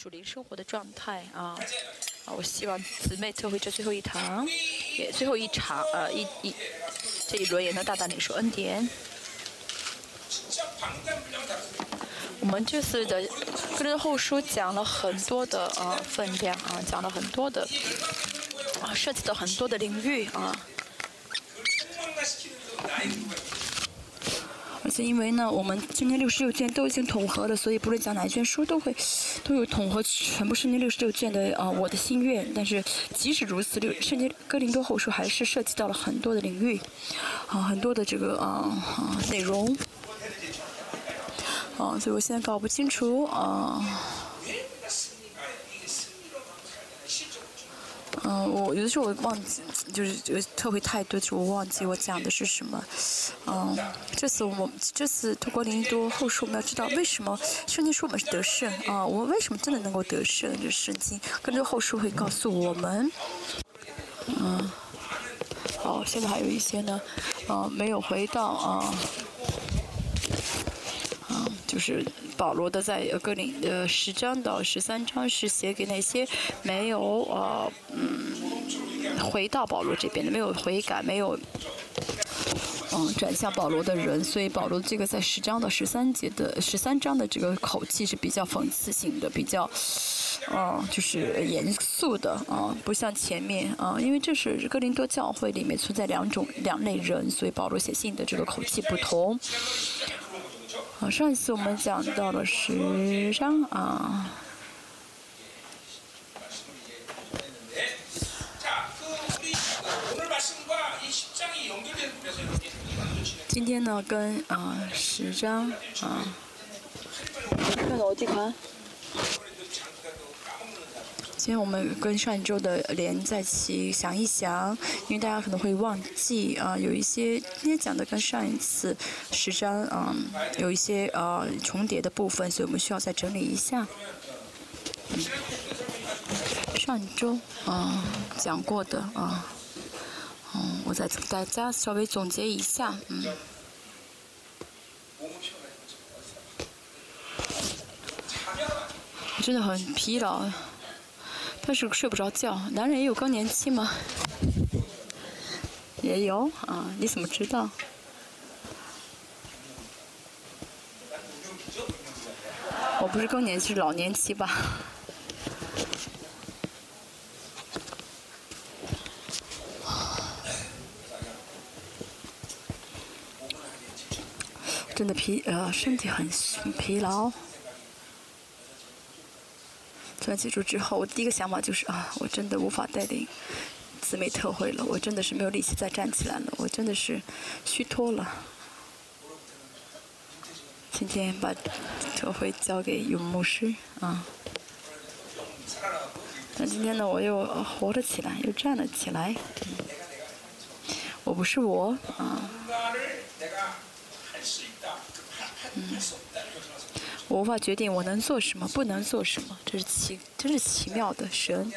属灵生活的状态啊啊！我希望姊妹特会这最后一堂，也最后一场呃一一这一轮也能大大领受恩典。我们这次的跟后书讲了很多的啊分量啊，讲了很多的啊，涉及到很多的领域啊。而且因为呢，我们今天六十六卷都已经统合了，所以不论讲哪一卷书，都会都有统合全部圣经六十六卷的啊我的心愿。但是即使如此，六圣经哥林多后书还是涉及到了很多的领域，啊很多的这个啊啊内容。啊，所以我现在搞不清楚啊。嗯，我有的时候我忘记，就是就特会太多，就我忘记我讲的是什么。嗯，这次我这次透过林多后书，我们要知道为什么圣经说我们是得胜啊？我们为什么真的能够得胜？这圣经跟着后书会告诉我们。嗯，好，现在还有一些呢，啊，没有回到啊。就是保罗的在哥林呃十章到十三章是写给那些没有呃嗯回到保罗这边的没有悔改没有嗯转向保罗的人，所以保罗这个在十章到十三节的十三章的这个口气是比较讽刺性的，比较嗯就是严肃的啊，不像前面啊，因为这是哥林多教会里面存在两种两类人，所以保罗写信的这个口气不同。好，上一次我们讲到了十章啊。今天呢，跟啊十章啊。看到我这款。今天我们跟上一周的连在一起想一想，因为大家可能会忘记啊，有一些今天讲的跟上一次十章啊有一些呃重叠的部分，所以我们需要再整理一下。上周啊讲过的啊，嗯，我再给大家稍微总结一下，嗯。真的很疲劳。但是睡不着觉，男人也有更年期吗？也有啊，你怎么知道？我不是更年期，是老年期吧？真的疲呃，身体很疲劳。完结束之后，我第一个想法就是啊，我真的无法带领姊妹特会了，我真的是没有力气再站起来了，我真的是虚脱了。今天把特会交给永牧师啊，但今天呢，我又活了起来，又站了起来。我不是我啊。嗯。我无法决定我能做什么，不能做什么，这是奇，真是奇妙的神。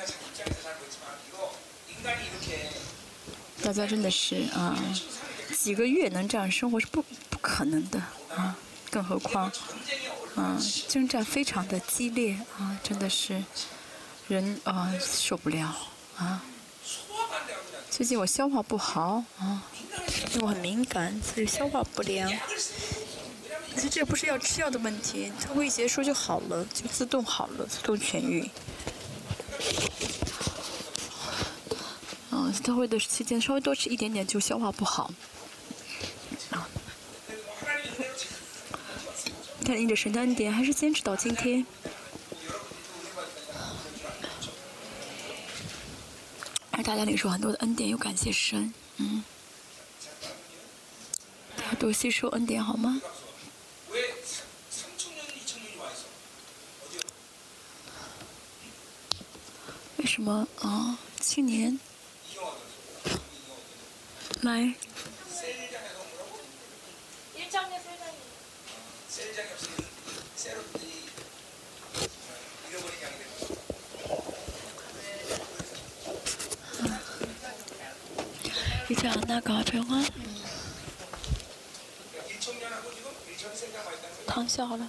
大家真的是啊，几个月能这样生活是不不可能的啊，更何况，啊，征战非常的激烈啊，真的是人啊受不了啊。最近我消化不好啊，因为我很敏感，所以消化不良。其实这不是要吃药的问题，它会结束就好了，就自动好了，自动痊愈。嗯，它会的期间稍微多吃一点点就消化不好。啊，看你的神的恩典，还是坚持到今天。而大家领受很多的恩典，又感谢神，嗯，多吸收恩典好吗？什么啊？青年来。이제안나가병원躺下了。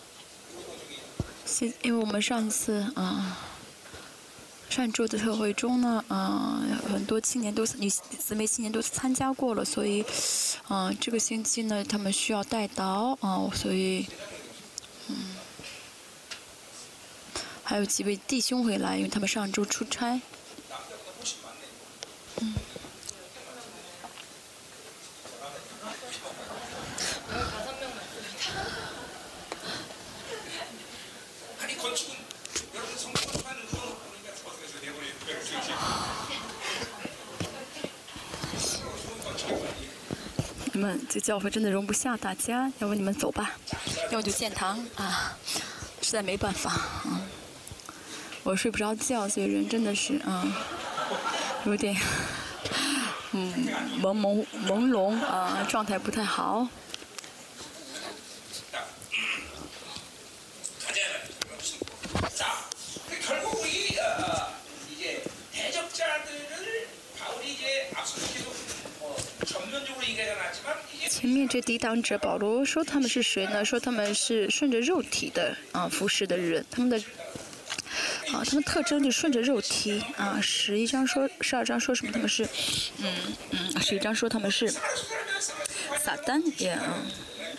现因为我们上次啊， 上周的特会中呢，嗯，很多青年都女姊妹青年都参加过了，所以，嗯，这个星期呢，他们需要带导啊，所以，嗯，还有几位弟兄回来，因为他们上周出差，嗯。你们这教会真的容不下大家，要不你们走吧，要不就建堂啊，实在没办法啊。我睡不着觉，所以人真的是啊，有点 嗯朦朦朦胧啊，状态不太好。前面这抵挡者保罗说他们是谁呢？说他们是顺着肉体的啊服侍的人，他们的啊他们特征就顺着肉体啊。十一章说，十二章说什么？他们是嗯嗯，十一章说他们是撒旦也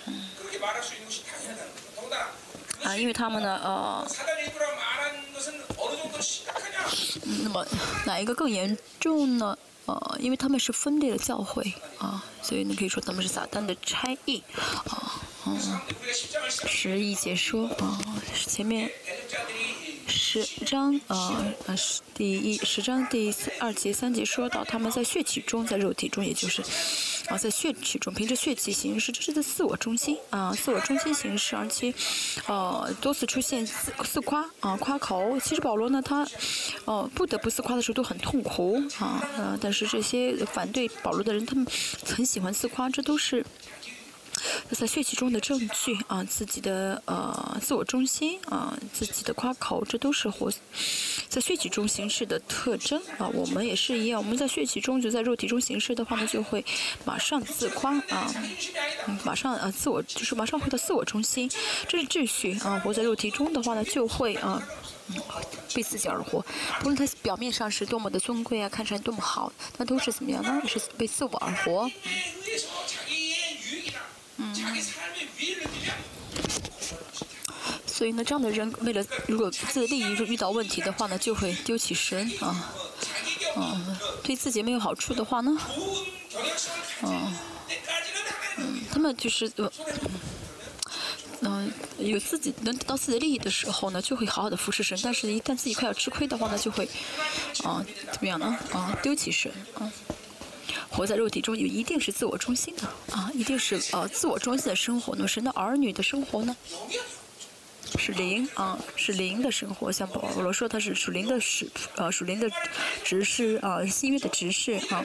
嗯啊，因为他们呢呃，那么哪一个更严重呢？呃，因为他们是分裂的教会啊，所以你可以说他们是撒旦的差役啊，嗯，十一解说啊，前面。十章呃呃十第一十章第二节三节说到他们在血气中在肉体中也就是啊在血气中凭着血气行事这是在自我中心啊自我中心行事而且呃多次出现自自夸啊夸口其实保罗呢他呃不得不自夸的时候都很痛苦啊呃但是这些反对保罗的人他们很喜欢自夸这都是。在血气中的证据啊，自己的呃自我中心啊，自己的夸口，这都是活在血气中行事的特征啊。我们也是一样，我们在血气中就在肉体中行事的话呢，就会马上自夸啊，马上啊自我就是马上回到自我中心，这是秩序啊。活在肉体中的话呢，就会啊被自己而活，不论他表面上是多么的尊贵啊，看起来多么好，那都是怎么样呢？是被自我而活。所以呢，这样的人为了如果自己利益遇到问题的话呢，就会丢弃神啊，嗯，对自己没有好处的话呢，嗯，嗯，他们就是呃，嗯，有自己能得到自己的利益的时候呢，就会好好的服侍神，但是一旦自己快要吃亏的话呢，就会啊，怎么样呢？啊，丢弃神啊。活在肉体中，也一定是自我中心的啊，一定是呃自我中心的生活。那神的儿女的生活呢，是灵啊，是灵的生活。像保罗说他是属灵的使，呃属灵的执事啊，新约的执事啊。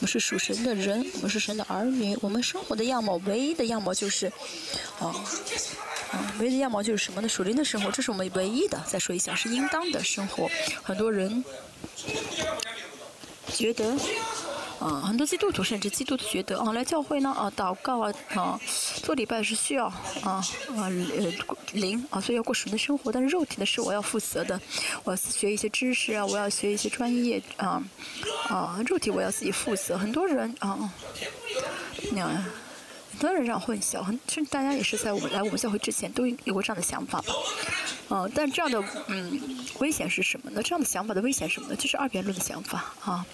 我们是属神的人，我们是神的儿女。我们生活的样貌，唯一的样貌就是，啊啊，唯一的样貌就是什么呢？属灵的生活，这是我们唯一的。再说一下，是应当的生活。很多人觉得。啊，很多基督徒甚至基督徒觉得，啊，来教会呢，啊，祷告啊，啊，做礼拜是需要，啊，啊，呃，灵，啊，所以要过神的生活。但是肉体的事我要负责的，我要学一些知识啊，我要学一些专业，啊，啊，肉体我要自己负责。很多人，啊，那样很多人这样混淆，很，甚至大家也是在我们来我们教会之前都有过这样的想法吧，啊，但这样的，嗯，危险是什么呢？这样的想法的危险什么呢？就是二元论的想法，啊。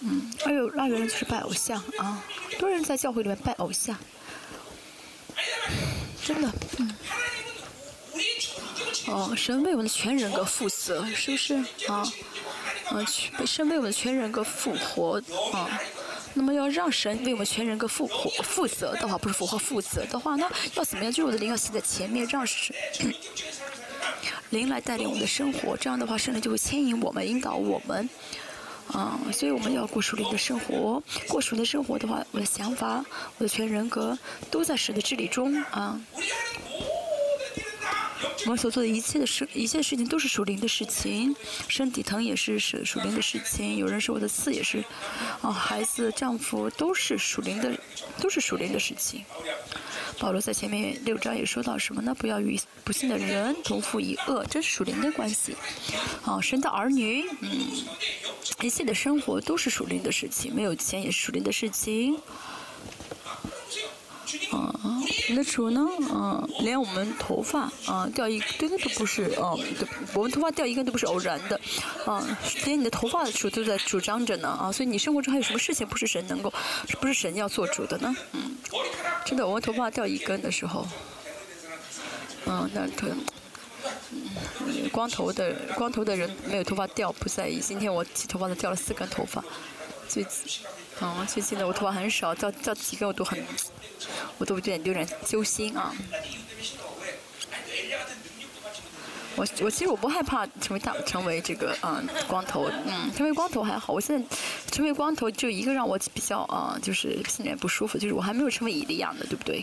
嗯，还有那个人就是拜偶像啊，多人在教会里面拜偶像，真的，嗯，哦，神为我们的全人格负责，是不是啊？啊，神为我们的全人格复活啊，那么要让神为我们全人格复活负责的话，不是复活负责的话，那要怎么样？就是我的灵要写在前面，让神 灵来带领我们的生活，这样的话，神灵就会牵引我们，引导我们。啊，所以我们要过属灵的生活。过属灵的生活的话，我的想法、我的全人格都在神的治理中啊。我们所做的一切的事，一切事情都是属灵的事情。身体疼也是属属灵的事情。有人说我的刺也是，啊，孩子、丈夫都是属灵的，都是属灵的事情。保罗在前面六章也说到什么呢？不要与不幸的人同父一恶，这是属灵的关系。啊，神的儿女，嗯，一切的生活都是属灵的事情。没有钱也是属灵的事情。啊，那主呢？嗯，连我们头发啊掉一根都不是，嗯，我们头发掉一根都不是偶然的，啊，连你的头发的主都在主张着呢，啊，所以你生活中还有什么事情不是神能够，不是神要做主的呢？嗯，真的，我们头发掉一根的时候，嗯，那可能，嗯，光头的光头的人没有头发掉不在意，今天我剃头发的掉了四根头发，最近，啊，最近的我头发很少，掉掉几根我都很。我都有点有点揪心啊！我我其实我不害怕成为大成为这个嗯光头嗯成为光头还好，我现在成为光头就一个让我比较啊就是心里不舒服，就是我还没有成为伊利亚呢，对不对？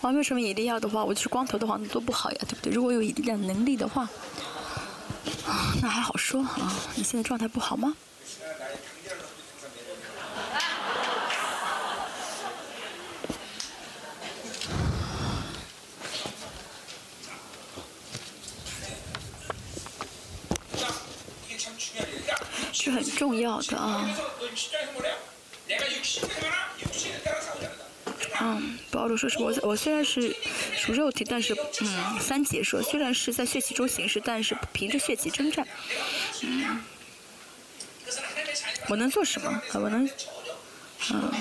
我还没有成为伊利亚的话，我就是光头的话那多不好呀，对不对？如果有伊利亚能力的话，啊那还好说啊！你现在状态不好吗？是很重要的啊。嗯，保罗说是我我虽然是属肉体，但是嗯，三姐说虽然是在血气中行事，但是凭着血气征战。嗯，我能做什么？我能，嗯。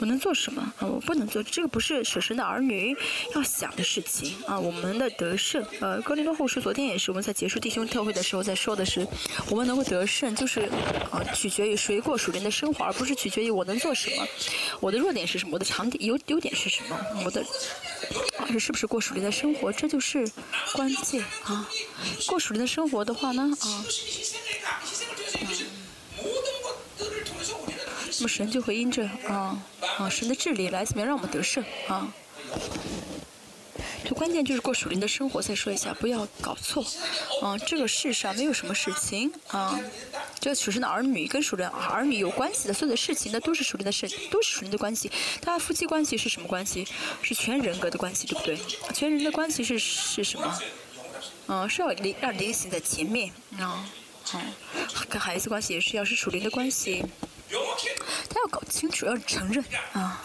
我能做什么啊？我不能做，这个不是舍神的儿女要想的事情啊。我们的得胜，呃，哥林多后书昨天也是我们在结束弟兄特会的时候在说的是，我们能够得胜就是啊，取决于谁过属灵的生活，而不是取决于我能做什么，我的弱点是什么，我的长点优优点是什么，我的是是不是过属灵的生活，这就是关键啊。过属灵的生活的话呢，啊。那么神就会因着啊啊神的治理来怎么样让我们得胜啊？就关键就是过属灵的生活。再说一下，不要搞错啊！这个世上没有什么事情啊，这属神的儿女跟属灵儿女有关系的所有的事情，那都是属灵的事，都是属灵的关系。他夫妻关系是什么关系？是全人格的关系，对不对？全人的关系是是什么？嗯，是要灵让灵行在前面啊啊，跟孩子关系也是要是属灵的关系。他要搞清楚，要承认啊！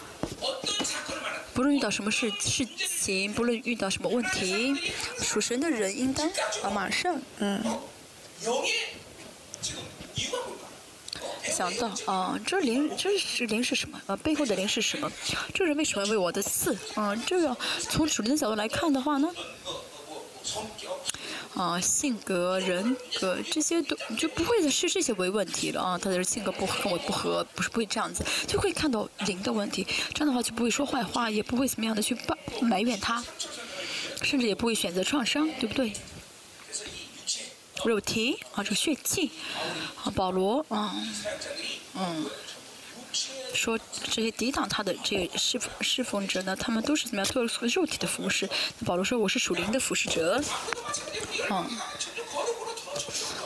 不论遇到什么事事情，不论遇到什么问题，属神的人应当啊马上嗯想到啊，这灵这是灵是什么？啊，背后的灵是什么？这人为什么要为我的刺？啊，这个从属灵的角度来看的话呢？啊，性格、人格这些都就不会是这些为问题了啊。他的性格不跟我不合，不是不会这样子，就会看到灵的问题。这样的话就不会说坏话，也不会怎么样的去埋怨他，甚至也不会选择创伤，对不对？肉体啊，这个血气啊，保罗啊，嗯。说这些抵挡他的这个侍侍奉者呢，他们都是怎么样？透过肉体的服饰。保罗说：“我是属灵的服侍者。”嗯，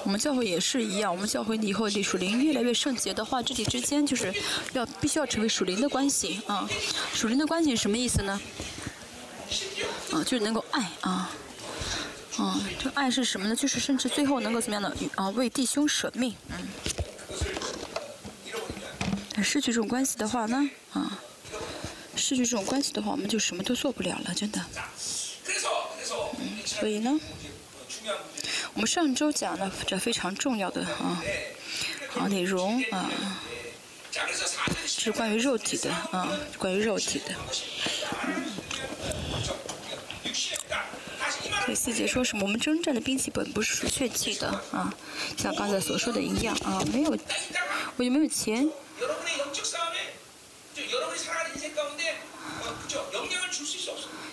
我们教会也是一样。我们教会以后属灵越来越圣洁的话，这里之间就是要必须要成为属灵的关系啊。属灵的关系是什么意思呢？啊，就是能够爱啊。啊，这爱是什么呢？就是甚至最后能够怎么样呢啊？为弟兄舍命。嗯。失去这种关系的话呢，啊，失去这种关系的话，我们就什么都做不了了，真的。嗯，所以呢，我们上周讲了这非常重要的啊，好内容啊，是关于肉体的啊，关于肉体的。嗯。对四节说什么？我们征战的兵器本不是属血气的啊，像刚才所说的一样啊，没有，我有没有钱？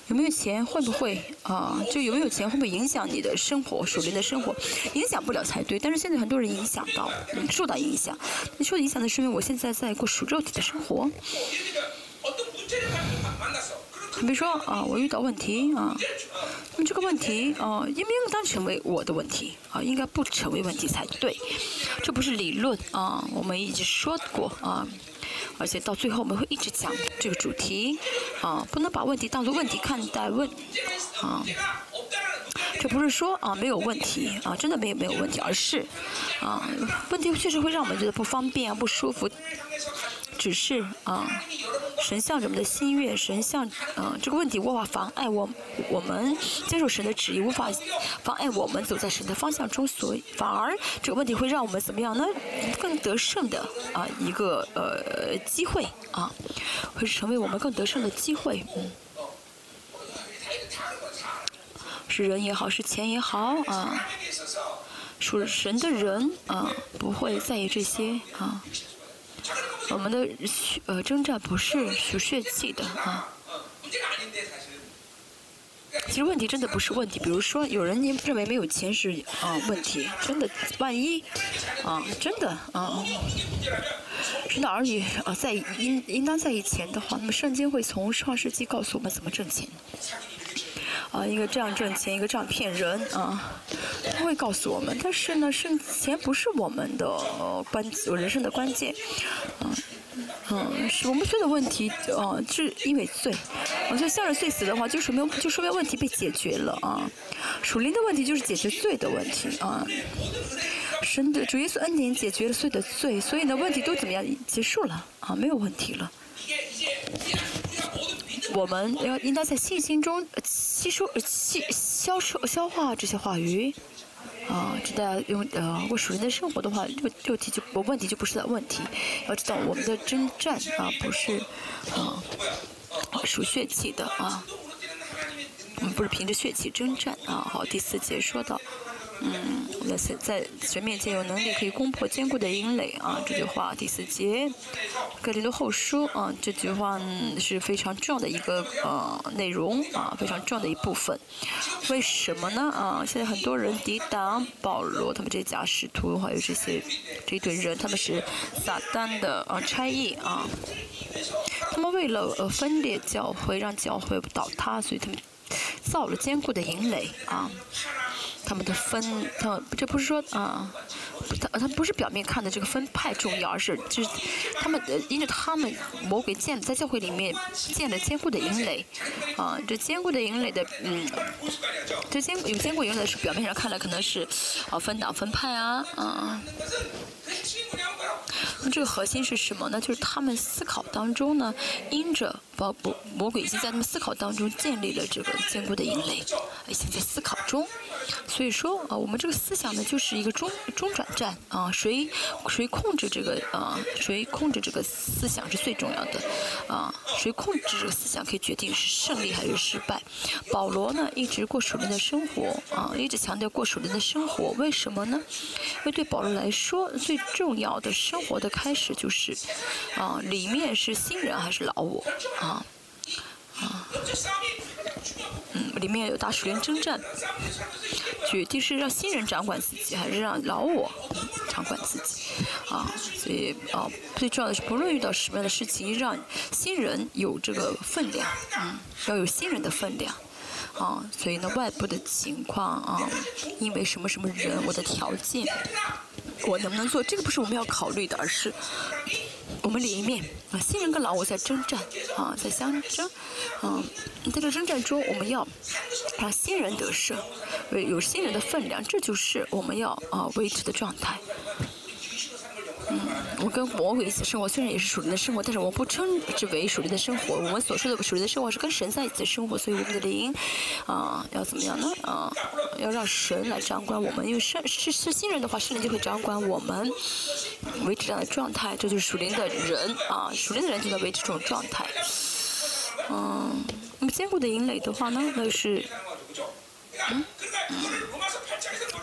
有没有钱会不会啊？就有没有钱会不会影响你的生活、属灵的生活？影响不了才对。但是现在很多人影响到，受到影响。你受影响的是因为我现在在过属肉体的生活。比如说啊，我遇到问题啊，那么这个问题啊，应不应当成为我的问题啊？应该不成为问题才对。这不是理论啊，我们已经说过啊，而且到最后我们会一直讲这个主题啊，不能把问题当做问题看待问啊。这不是说啊没有问题啊，真的没有没有问题，而是啊问题确实会让我们觉得不方便不舒服。只是啊，神像人们的心愿，神像啊这个问题无法妨碍我我们接受神的旨意，无法妨碍我们走在神的方向中，所以反而这个问题会让我们怎么样呢？更得胜的啊一个呃机会啊，会成为我们更得胜的机会，嗯。是人也好，是钱也好啊，属神的人啊，不会在意这些啊。我们的呃征战不是属血气的啊。其实问题真的不是问题，比如说有人认为没有钱是啊问题，真的万一啊真的啊，真的儿女啊在应应当在意钱的话，那么圣经会从创世纪告诉我们怎么挣钱。啊，一个这样挣钱，一个这样骗人啊，他会告诉我们。但是呢，挣钱不是我们的关，人生的关键。嗯，嗯，是我们所有的问题，啊，是因为罪。啊，所以向着罪死的话，就说明就说明问题被解决了啊。属灵的问题就是解决罪的问题啊。神的主耶稣恩典解决了罪的罪，所以呢，问题都怎么样结束了啊？没有问题了。我们要应当在信心中吸收、吸、消受、消化这些话语，啊，知道用呃过属灵的生活的话，六六题就我问题就不是问题。要知道我们的征战啊，不是啊属血气的啊，我们不是凭着血气征战啊。好，第四节说到。嗯，那在在神面前有能力可以攻破坚固的营垒啊！这句话第四节，格林多后书啊，这句话是非常重要的一个呃内容啊，非常重要的一部分。为什么呢？啊，现在很多人抵挡保罗，他们这些假使徒还有这些这一堆人，他们是撒旦的啊差役啊，他们为了呃分裂教会，让教会倒塌，所以他们造了坚固的营垒啊。他们的分，他这不是说啊，他他不是表面看的这个分派重要，而是就是他们因着他们魔鬼建在教会里面建了坚固的营垒，啊，这坚固的营垒的嗯，这坚有坚固营垒是表面上看来可能是啊分党分派啊啊。那这个核心是什么呢？就是他们思考当中呢，因着包魔魔鬼已经在他们思考当中建立了这个坚固的营垒，已经在思考中。所以说啊，我们这个思想呢，就是一个中中转站啊，谁谁控制这个啊，谁控制这个思想是最重要的啊，谁控制这个思想可以决定是胜利还是失败。保罗呢，一直过属灵的生活啊，一直强调过属灵的生活，为什么呢？因为对保罗来说，最重要的生活的开始就是啊，里面是新人还是老我啊啊。嗯，里面有大属灵征战，决定是让新人掌管自己，还是让老我掌管自己啊？所以啊，最重要的是，不论遇到什么样的事情，让新人有这个分量，嗯，要有新人的分量啊。所以呢，外部的情况啊，因为什么什么人，我的条件，我能不能做，这个不是我们要考虑的，而是。我们里面啊，新人跟老我在征战啊，在相争，啊，在这征战中，我们要让新人得胜，有新人的分量，这就是我们要啊维持的状态。嗯，我跟魔鬼一起生活，虽然也是属灵的生活，但是我不称之为属灵的生活。我们所说的属灵的生活是跟神在一起的生活，所以我们的灵啊要怎么样呢？啊，要让神来掌管我们，因为是是是新人的话，圣灵就会掌管我们，维持这样的状态，这就是属灵的人啊，属灵的人就在维持这种状态。嗯，那么坚固的营垒的话呢，那是嗯。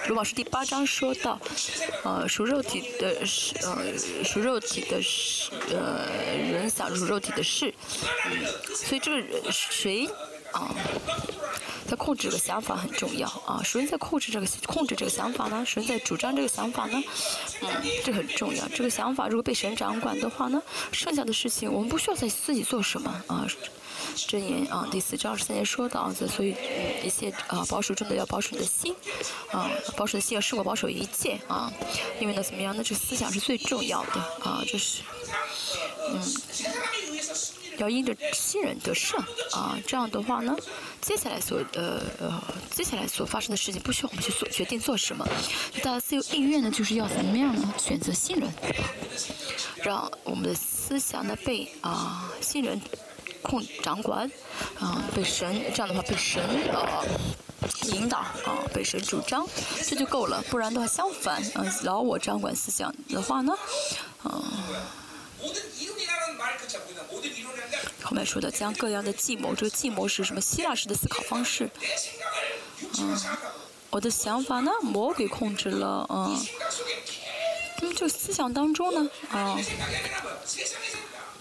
罗马书第八章说到，呃，属肉体的是呃，属肉体的是呃，人想属肉体的事，嗯，所以这个谁啊，在控制这个想法很重要啊。谁在控制这个控制这个想法呢，谁在主张这个想法呢，嗯，这很重要。这个想法如果被神掌管的话呢，剩下的事情我们不需要再自己做什么啊。箴言啊，第四章二十三节说的啊，所以一切啊保守中的要保守你的心啊，保守的心要胜过保守一切啊，因为呢怎么样呢？这思想是最重要的啊，就是嗯，要因着新人得胜啊，这样的话呢，接下来所呃呃接下来所发生的事情不需要我们去做决定做什么，大家自由意愿呢就是要怎么样呢？选择新人，让我们的思想呢被啊新人。控掌管，啊，被神这样的话被神啊引导啊，被神主张，这就够了。不然的话，相反，嗯，老我掌管思想的话呢，嗯，后面说的将各样的计谋，这个计谋是什么？希腊式的思考方式，嗯，我的想法呢，魔鬼控制了，嗯，那么这个思想当中呢，啊。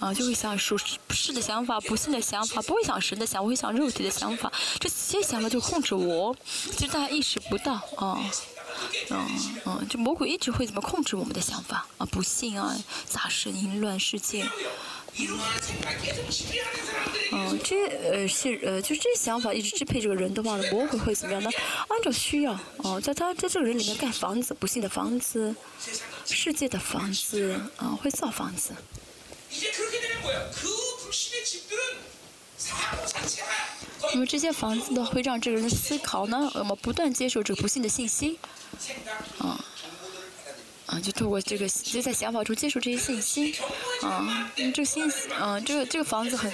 啊，就会想属是的想法，不幸的想法，不会想神的想，我会想肉体的想法，这些想法就控制我。其实大家意识不到啊，嗯嗯，就魔鬼一直会怎么控制我们的想法啊？不幸啊，杂事淫乱世界。嗯，这呃是呃，就这些想法一直支配这个人的话呢，魔鬼会怎么样呢？按照需要，哦，在他在这个人里面盖房子，不幸的房子，世界的房子，啊，会造房子。那么这些房子呢，会让这个人思考呢，我们不断接受这个不幸的信息，啊。啊，就透过这个，就在想法中接受这些信息，啊，这个信息，嗯，这个这个房子很，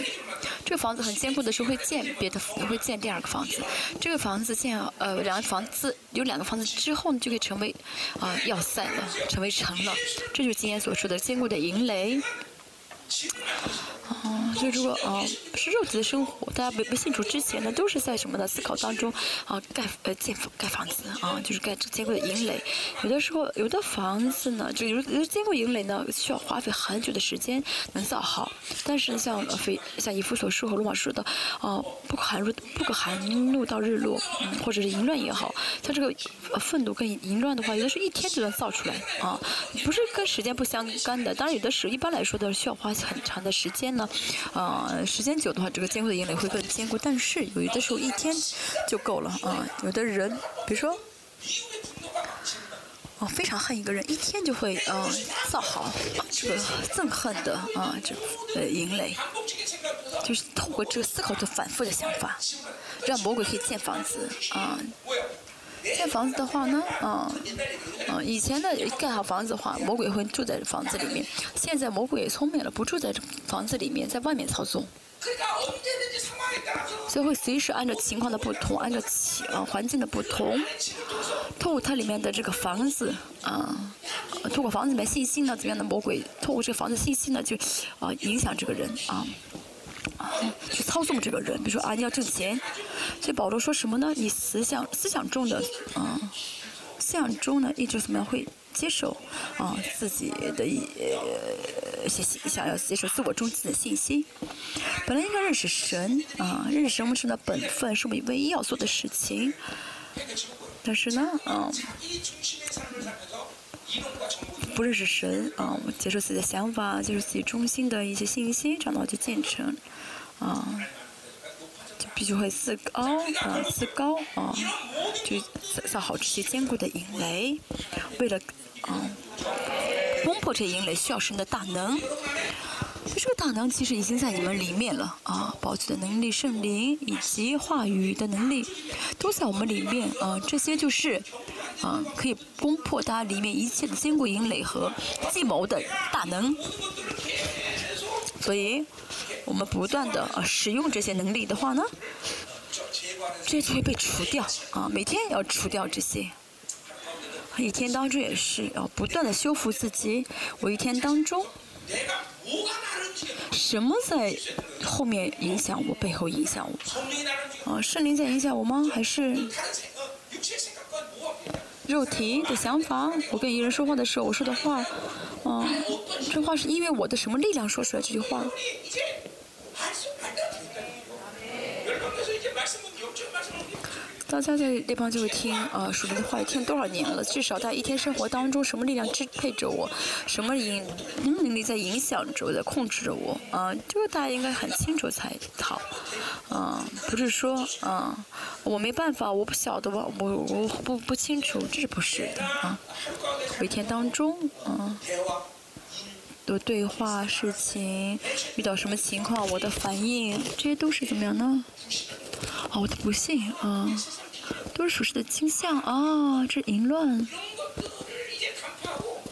这个房子很坚固的时候会建别的，会建第二个房子，这个房子建，呃，两个房子有两个房子之后呢，就可以成为啊要塞了，成为城了，这就是今天所说的坚固的营垒。哦，所以如果哦。是肉体的生活，大家没没信主之前呢，都是在什么的思考当中啊盖呃建房盖房子啊，就是盖坚固的营垒。有的时候有的房子呢，就有有坚固营垒呢，需要花费很久的时间能造好。但是像非像以弗所说和罗马说的，哦不可寒露不可寒露到日落，嗯或者是淫乱也好，像这个愤怒跟淫乱的话，有的时候一天就能造出来啊，不是跟时间不相干的。当然有的时候一般来说都需要花很长的时间。呢，呃，时间久有的话，这个坚固的营垒会更坚固。但是有的时候一天就够了啊。有的人，比如说，哦，非常恨一个人，一天就会呃造好这个憎恨的啊这呃营垒，就是透过这个思考的反复的想法，让魔鬼可以建房子啊。建房子的话呢，嗯，嗯，以前的盖好房子的话，魔鬼会住在房子里面。现在魔鬼也聪明了，不住在房子里面，在外面操纵。所以会随时按照情况的不同，按照情啊环境的不同，透过它里面的这个房子啊，透过房子里面信息呢，怎么样的魔鬼透过这个房子信息呢，就啊影响这个人啊。去操纵这个人，比如说啊，你要挣钱，所以保罗说什么呢？你思想思想中的啊，思想中呢一直怎么样会接受啊自己的一些想要接受自我中心的信息。本来应该认识神啊，认识神我们的本分是我们唯一要做的事情，但是呢，嗯。不认识神啊，接受自己的想法，接受自己中心的一些信息，这样的话就建成，啊，必须会自高啊，自高啊，就造好这些坚固的营垒，为了啊攻破这些营垒，需要神的大能。这个大能其实已经在你们里面了啊，宝具的能力、圣灵以及话语的能力，都在我们里面啊。这些就是啊，可以攻破它里面一切的坚固营垒和计谋的大能。所以，我们不断的啊使用这些能力的话呢，这些就会被除掉啊。每天要除掉这些，一天当中也是要不断的修复自己。我一天当中。什么在后面影响我，背后影响我？啊，圣灵在影响我吗？还是肉体的想法？我跟一个人说话的时候，我说的话，嗯，这话是因为我的什么力量说出来这句话？大家在列邦就会听啊，属灵的话听多少年了？至少在一天生活当中，什么力量支配着我？什么影能力在影响着我，在控制着我？啊，这个大家应该很清楚才好。啊，不是说啊，我没办法，我不晓得吧？我我不不清楚，这是不是的啊？每天当中，啊。的对话、事情，遇到什么情况，我的反应，这些都是怎么样呢？啊，我的不幸啊，都是属实的倾向啊，这淫乱，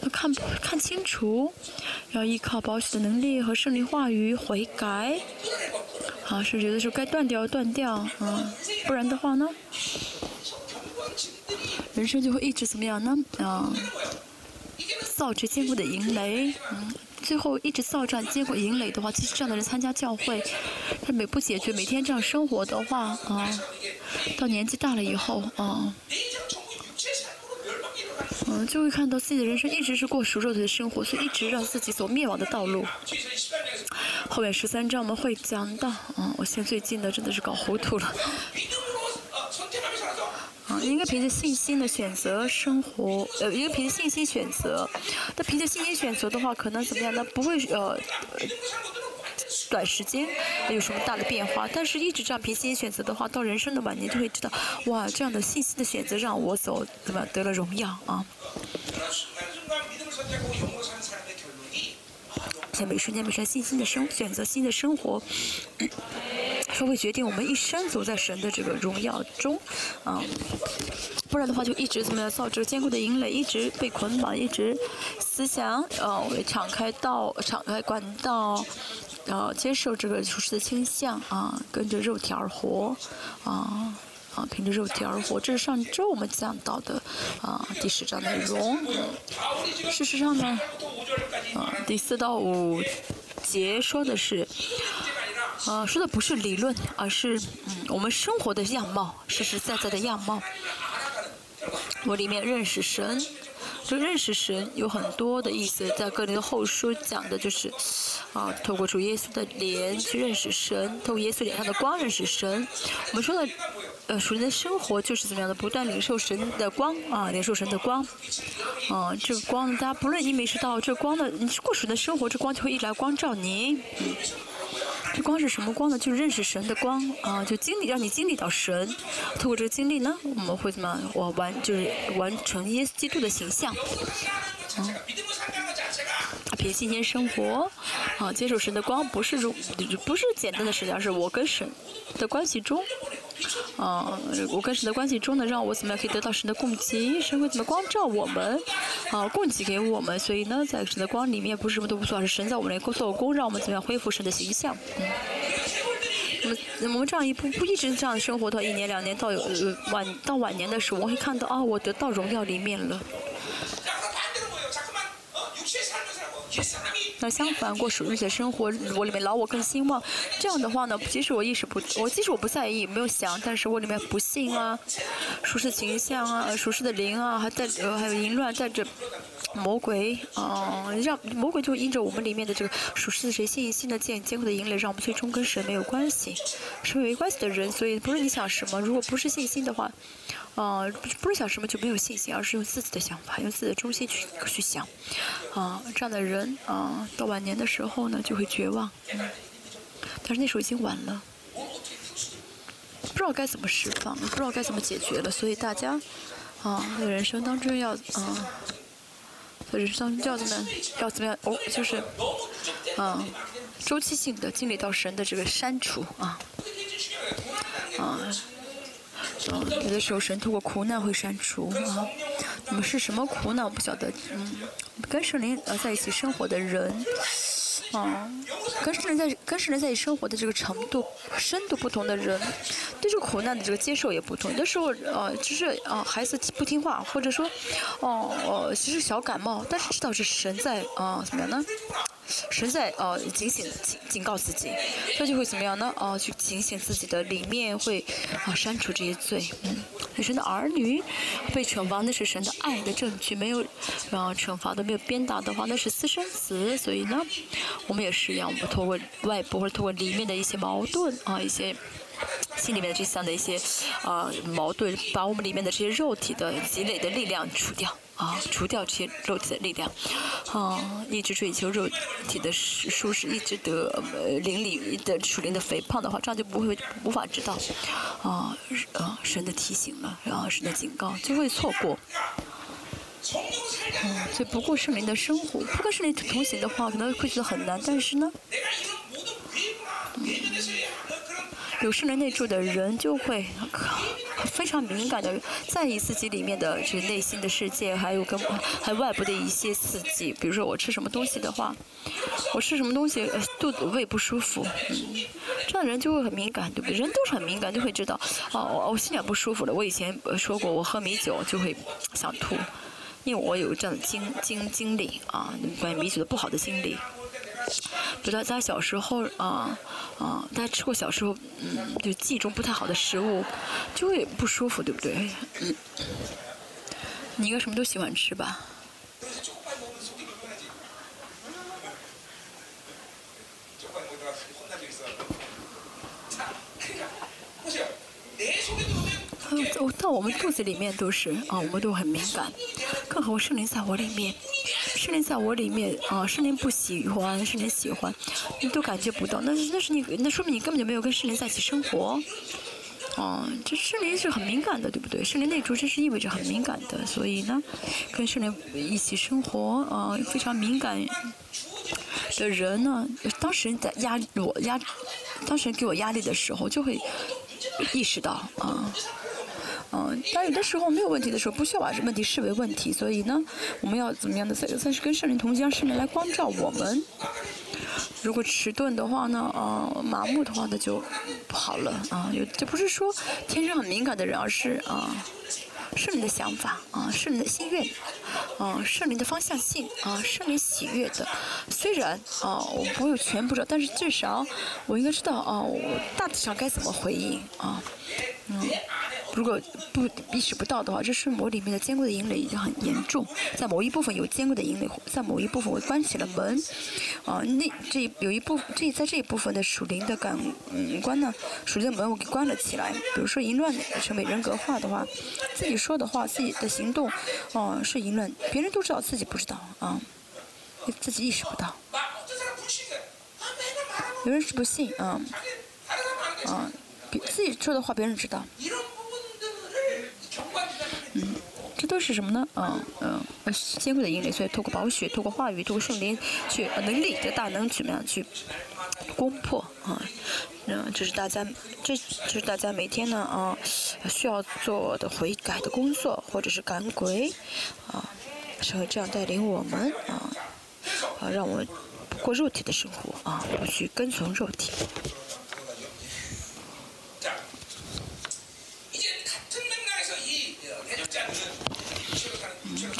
要看看清楚，要依靠保险的能力和胜利话语悔改，啊，是有的时候该断掉断掉啊，不然的话呢，人生就会一直怎么样呢？啊，造着坚固的营垒，嗯。最后一直造战，结果营垒的话，其实这样的人参加教会，他每不解决，每天这样生活的话啊，到年纪大了以后啊，嗯，就会看到自己的人生一直是过熟肉的生活，所以一直让自己走灭亡的道路。后面十三章我们会讲到，嗯，我现在最近的真的是搞糊涂了。应该凭着信心的选择生活，呃，应该凭着信心选择。那凭着信心选择的话，可能怎么样？那不会呃，短时间有什么大的变化。但是一直这样凭信心选择的话，到人生的晚年就会知道，哇，这样的信心的选择让我走，怎么得了荣耀啊？在每瞬间每瞬间信心的生选择新的生活。说会决定我们一生走在神的这个荣耀中，啊，不然的话就一直怎么样造这个坚固的营垒，一直被捆绑，一直思想呃为敞开道，敞开管道，然后接受这个属实的倾向啊，跟着肉体而活，啊啊凭着肉体而活，这是上周我们讲到的啊第十章内容。事实上呢，啊第四到五节说的是。呃，说的不是理论，而是嗯，我们生活的样貌，实实在在的样貌。我里面认识神，就认识神有很多的意思，在哥林的后书讲的就是，啊，透过主耶稣的脸去认识神，透过耶稣脸上的光认识神。我们说的，呃，属灵的生活就是怎么样的，不断领受神的光啊，领受神的光。啊，这个光，大家不论你没识到这光的，你过属的生活，这光就会一来光照你。这光是什么光呢？就是认识神的光啊，就经历让你经历到神。透过这个经历呢，我们会怎么？我完就是完成耶稣基督的形象。啊，凭信心生活啊，接受神的光，不是如不是简单的事情，而是我跟神的关系中。啊，我跟神的关系中呢，让我怎么样可以得到神的供给？神会怎么光照我们？啊，供给给我们。所以呢，在神的光里面，不是什么都不做，而是神在我们里做工，让我们怎么样恢复神的形象？那么，我们这样一步步一直这样生活到一年两年，到呃晚到晚年的时候，我会看到啊，我得到荣耀里面了。那相反，过属日的生活，我里面老我更兴旺。这样的话呢，即使我意识不，我即使我不在意，没有想，但是我里面不幸啊，属实形象啊，属实的灵啊，还带呃还有淫乱带着魔鬼啊，让魔鬼就因着我们里面的这个属实的谁信心的坚坚固的营垒，让我们最终跟神没有关系，是没关系的人。所以不是你想什么，如果不是信心的话。啊，不是想什么就没有信心，而是用自己的想法，用自己的中心去去想。啊，这样的人啊，到晚年的时候呢，就会绝望。嗯，但是那时候已经晚了，不知道该怎么释放，不知道该怎么解决了。所以大家啊，在人生当中要啊，在人生当中要怎么要怎么样？哦，就是嗯，周期性的经历到神的这个删除啊，啊。有的时候神通过苦难会删除啊，那么是什么苦难我不晓得。嗯，跟圣灵呃在一起生活的人，啊，跟圣灵在跟圣灵在一起生活的这个程度深度不同的人，对这个苦难的这个接受也不同。有的时候呃就是啊孩子不听话，或者说哦哦其实小感冒，但是知道是神在啊怎么样呢？实在呃警醒警警告自己，他就会怎么样呢？哦，去警醒自己的里面会啊删除这些罪。嗯，神的儿女被惩罚那是神的爱的证据，没有啊惩罚的没有鞭打的话那是私生子。所以呢，我们也是一样，我们通过外部或者通过里面的一些矛盾啊一些心里面的这项的一些啊矛盾，把我们里面的这些肉体的积累的力量除掉啊，除掉这些肉体的力量，啊，一直追求肉体的舒适，一直得呃灵里的属灵的肥胖的话，这样就不会无法知道啊啊神的提醒了，然后神的警告就会错过。嗯，所以不过圣灵的生活，不跟圣灵同行的话，可能会觉得很难。但是呢，嗯，有圣灵内住的人就会非常敏感的在意自己里面的这内心的世界，还有跟还有外部的一些刺激。比如说我吃什么东西的话，我吃什么东西肚子胃不舒服，嗯，这样的人就会很敏感，对不对？人都是很敏感，就会知道，哦，我我心里不舒服了。我以前说过，我喝米酒就会想吐。因为我有这样的经经经历啊，关于米酒的不好的经历。不知道大家小时候啊啊，大家吃过小时候嗯，就记忆中不太好的食物，就会不舒服，对不对？嗯，你应该什么都喜欢吃吧？到我们肚子里面都是啊，我们都很敏感，更何况圣灵在我里面，圣灵在我里面啊，圣灵不喜欢，圣灵喜欢，你都感觉不到，那那是你，那说明你根本就没有跟圣灵在一起生活，啊，这圣灵是很敏感的，对不对？圣灵内住，这是意味着很敏感的，所以呢，跟圣灵一起生活啊，非常敏感的人呢，当时在压我压，当时给我压力的时候，就会意识到啊。嗯，但有的时候没有问题的时候，不需要把这问题视为问题。所以呢，我们要怎么样的？再再是跟圣灵同行，让圣灵来光照我们。如果迟钝的话呢，啊，麻木的话，那就不好了啊。有，这不是说天生很敏感的人，而是啊，圣灵的想法啊，圣灵的心愿啊，圣灵的方向性啊，圣灵喜悦的。虽然啊，我不会全部知道，但是至少我应该知道啊，我大体上该怎么回应啊，嗯。如果不意识不到的话，这是我里面的坚固的引垒已经很严重，在某一部分有坚固的引垒，在某一部分我关起了门，啊，那这有一部这在这一部分的属灵的感嗯官呢，属灵的门我给关了起来。比如说淫乱成为人格化的话，自己说的话，自己的行动，哦是淫乱，别人都知道自己不知道啊，自己意识不到。有人是不信啊，啊，自己说的话别人知道。嗯，这都是什么呢？嗯嗯，坚固的引领，所以透过宝血，透过话语，透过圣灵去能力的大能，怎么样去攻破啊？嗯，这是大家，这就是大家每天呢啊需要做的悔改的工作，或者是赶鬼啊，神会这样带领我们啊啊，让我们过肉体的生活啊，不去跟从肉体。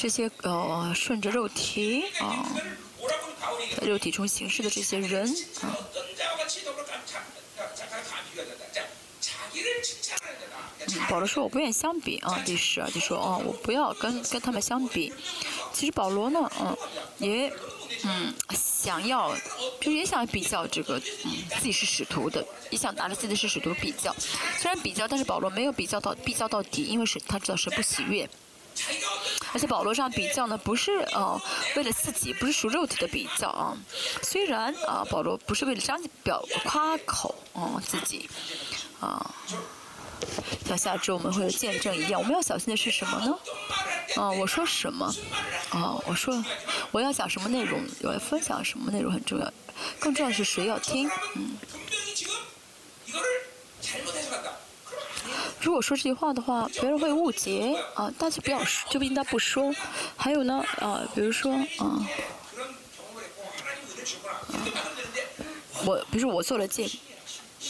这些呃顺着肉体啊，在肉体中行事的这些人啊，保罗说我不愿意相比啊，第十啊就说哦我不要跟跟他们相比。其实保罗呢，嗯，也嗯想要，就是也想比较这个嗯自己是使徒的，也想拿着自己的是使徒比较。虽然比较，但是保罗没有比较到比较到底，因为是他知道是不喜悦。而且保罗上比较呢，不是呃为了自己，不是属肉体的比较啊。虽然啊，保罗不是为了张表夸口啊自己啊，像下周我们会见证一样，我们要小心的是什么呢？啊，我说什么？啊，我说我要讲什么内容，我要分享什么内容很重要，更重要是谁要听，嗯。如果说这句话的话，别人会误解啊，大家不要说，就不应该不说。还有呢，啊，比如说，啊，我，比如说我做了见，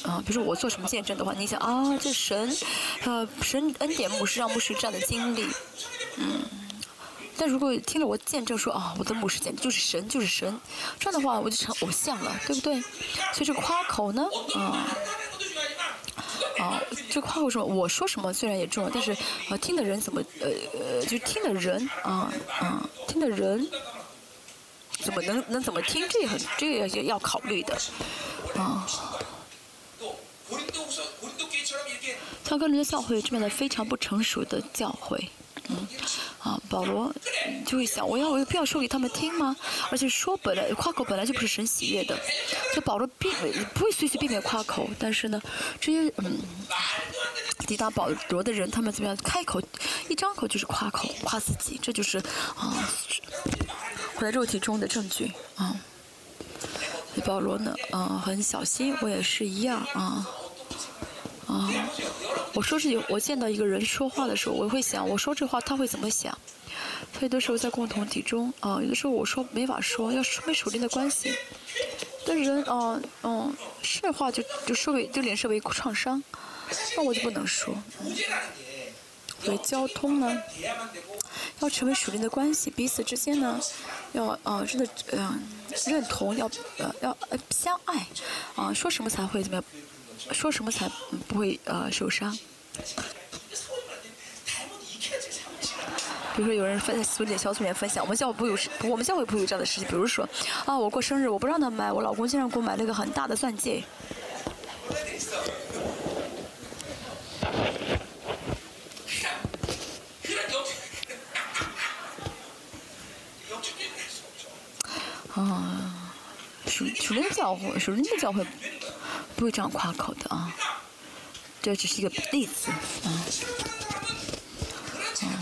啊，比如说我做什么见证的话，你想啊，这神，呃，神恩典牧师让牧师这样的经历，嗯，但如果听了我见证说啊，我的牧师简直就是神，就是神，这样的话我就成偶像了，对不对？所以这夸口呢，啊。啊，这话为什么？我说什么虽然也重要，但是啊，听的人怎么呃呃，就听的人啊啊，听的人怎么能能怎么听？这很这个要要考虑的啊。他跟人的教会这边的非常不成熟的教会。嗯，啊，保罗就会想，我要我有必要说给他们听吗？而且说本来夸口本来就不是神喜悦的，就保罗并不会随随便便夸口，但是呢，这些嗯抵挡保罗的人，他们怎么样？开口一张口就是夸口，夸自己，这就是啊，活在肉体中的证据啊。保罗呢，啊，很小心，我也是一样啊。啊，我说是有我见到一个人说话的时候，我会想，我说这话他会怎么想？所以有的时候在共同体中，啊，有的时候我说没法说，要说明属灵的关系。的人，啊，嗯，是话就就说为就连设为创伤，那我就不能说。所以交通呢，要成为属灵的关系，彼此之间呢，要啊真的嗯认同，要呃要相爱，啊说什么才会怎么样？说什么才不会呃受伤？比如说有人分在组里小组里面分享，我们教会不有我们教会不有这样的事情。比如说，啊，我过生日我不让他买，我老公竟然给我买了个很大的钻戒。啊，属属灵的教会，属灵的教会。不会这样夸口的啊，这只是一个例子啊。啊，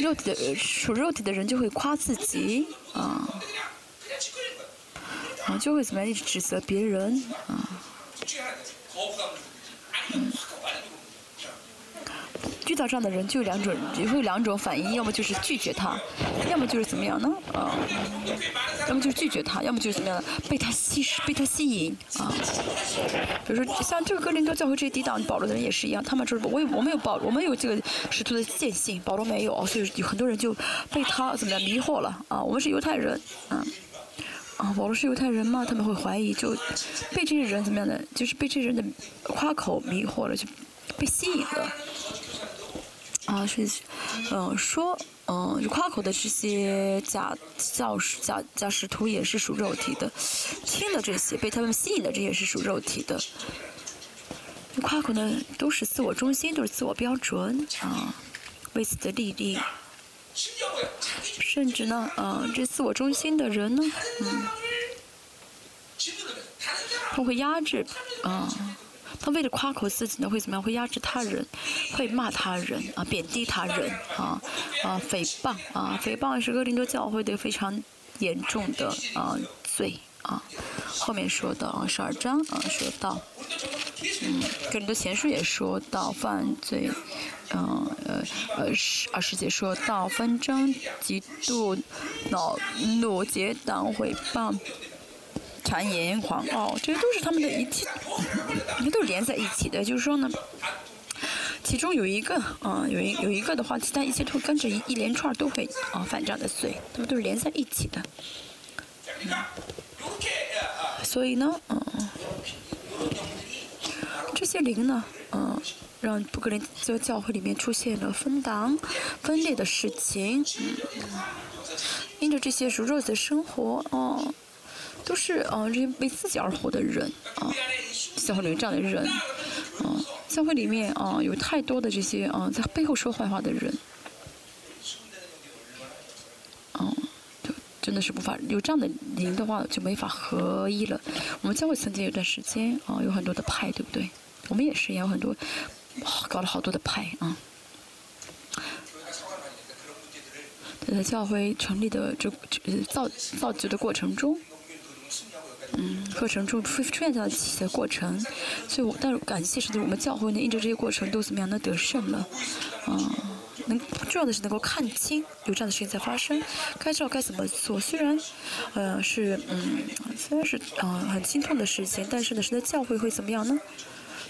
肉体的属肉体的人就会夸自己啊，啊就会怎么样一直指责别人啊。嗯。遇到这样的人就有两种，也会有两种反应，要么就是拒绝他，要么就是怎么样呢？啊，要么就是拒绝他，要么就是怎么样的被他吸被他吸引啊。比如说像这个哥林多教会这些抵挡保罗的人也是一样，他们就是我有我们有保我们有这个使徒的见性，保罗没有，所以有很多人就被他怎么样迷惑了啊。我们是犹太人，啊啊，保罗是犹太人吗？他们会怀疑，就被这些人怎么样的，就是被这些人的夸口迷惑了，就被吸引了。啊，是，嗯，说，嗯，夸口的这些假教师、假假使徒也是属肉体的，听的这些被他们吸引的这些是属肉体的。夸口呢，都是自我中心，都是自我标准啊，为此的利益。甚至呢，嗯，这自我中心的人呢，嗯，他会压制，啊。他为了夸口自己呢，会怎么样？会压制他人，会骂他人啊，贬低他人啊啊，诽谤啊，诽谤是哥林多教会的非常严重的啊罪啊。后面说的啊，十二章啊，说到，嗯，哥林多前书也说到犯罪，嗯呃呃十二十节说到纷争、嫉妒、恼怒、结党、诽谤。谗言、狂傲，这些都是他们的一切，这都是连在一起的。就是说呢，其中有一个，啊，有一有一个的话，其他一切都跟着一一连串都会啊犯这样的罪，他们都是连在一起的。所以呢，嗯，这些灵呢，嗯，让布格林这个教会里面出现了分党、分裂的事情。嗯，因着这些如肉的生活，哦。都是啊，这些为自己而活的人啊，教会里面这样的人啊，教会里面啊有太多的这些啊在背后说坏话的人，啊，就真的是无法有这样的灵的话就没法合一了。我们教会曾经有段时间啊有很多的派，对不对？我们也是也有很多搞了好多的派啊。在教会成立的这造造就的过程中。嗯，课程中出出现这样的过程，所以我但是感谢神，我们教会呢，因着这些过程都怎么样能？得胜了，嗯，能重要的是能够看清有这样的事情在发生，该知道该怎么做。虽然，呃，是嗯，虽然是嗯很心痛的事情，但是呢，神的教会会怎么样呢？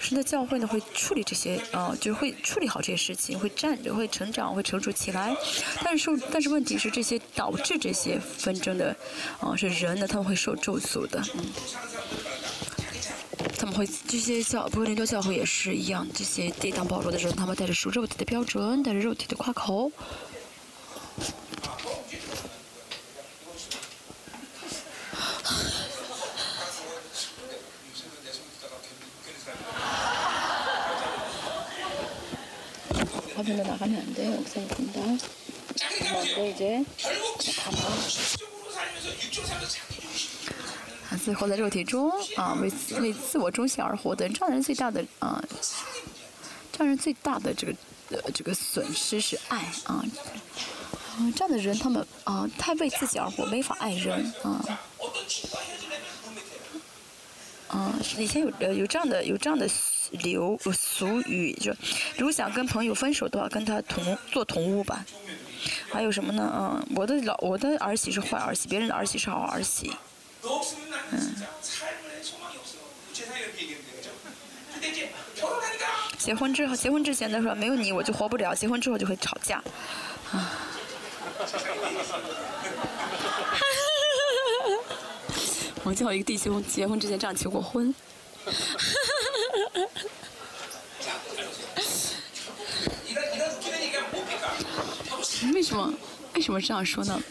神的教会呢会处理这些，呃，就是会处理好这些事情，会站着，会成长，会成熟起来。但是，但是问题是，这些导致这些纷争的，啊，是人呢，他们会受咒诅的。嗯，他们会这些教，不过林多教会也是一样，这些抵挡保罗的人，他们带着属肉体的标准，带着肉体的夸口。화면도 나가면 안 돼요. 목사님 본다. 네, 이제 가봐. 啊，最后在肉体中啊，为为自我中心而活的人，这样的人最大的啊，这样人最大的这个呃这个损失是爱啊。啊，这样的人他们啊，太为自己而活，没法爱人啊。啊，以前有呃有这样的有这样的 流俗语，就如果想跟朋友分手的话，跟他同做同屋吧。还有什么呢？嗯，我的老我的儿媳是坏儿媳，别人的儿媳是好儿媳。嗯。结婚之后，结婚之前他说没有你我就活不了，结婚之后就会吵架。啊。我见过一个弟兄结婚之前这样求过婚。为什么？为什么这样说呢？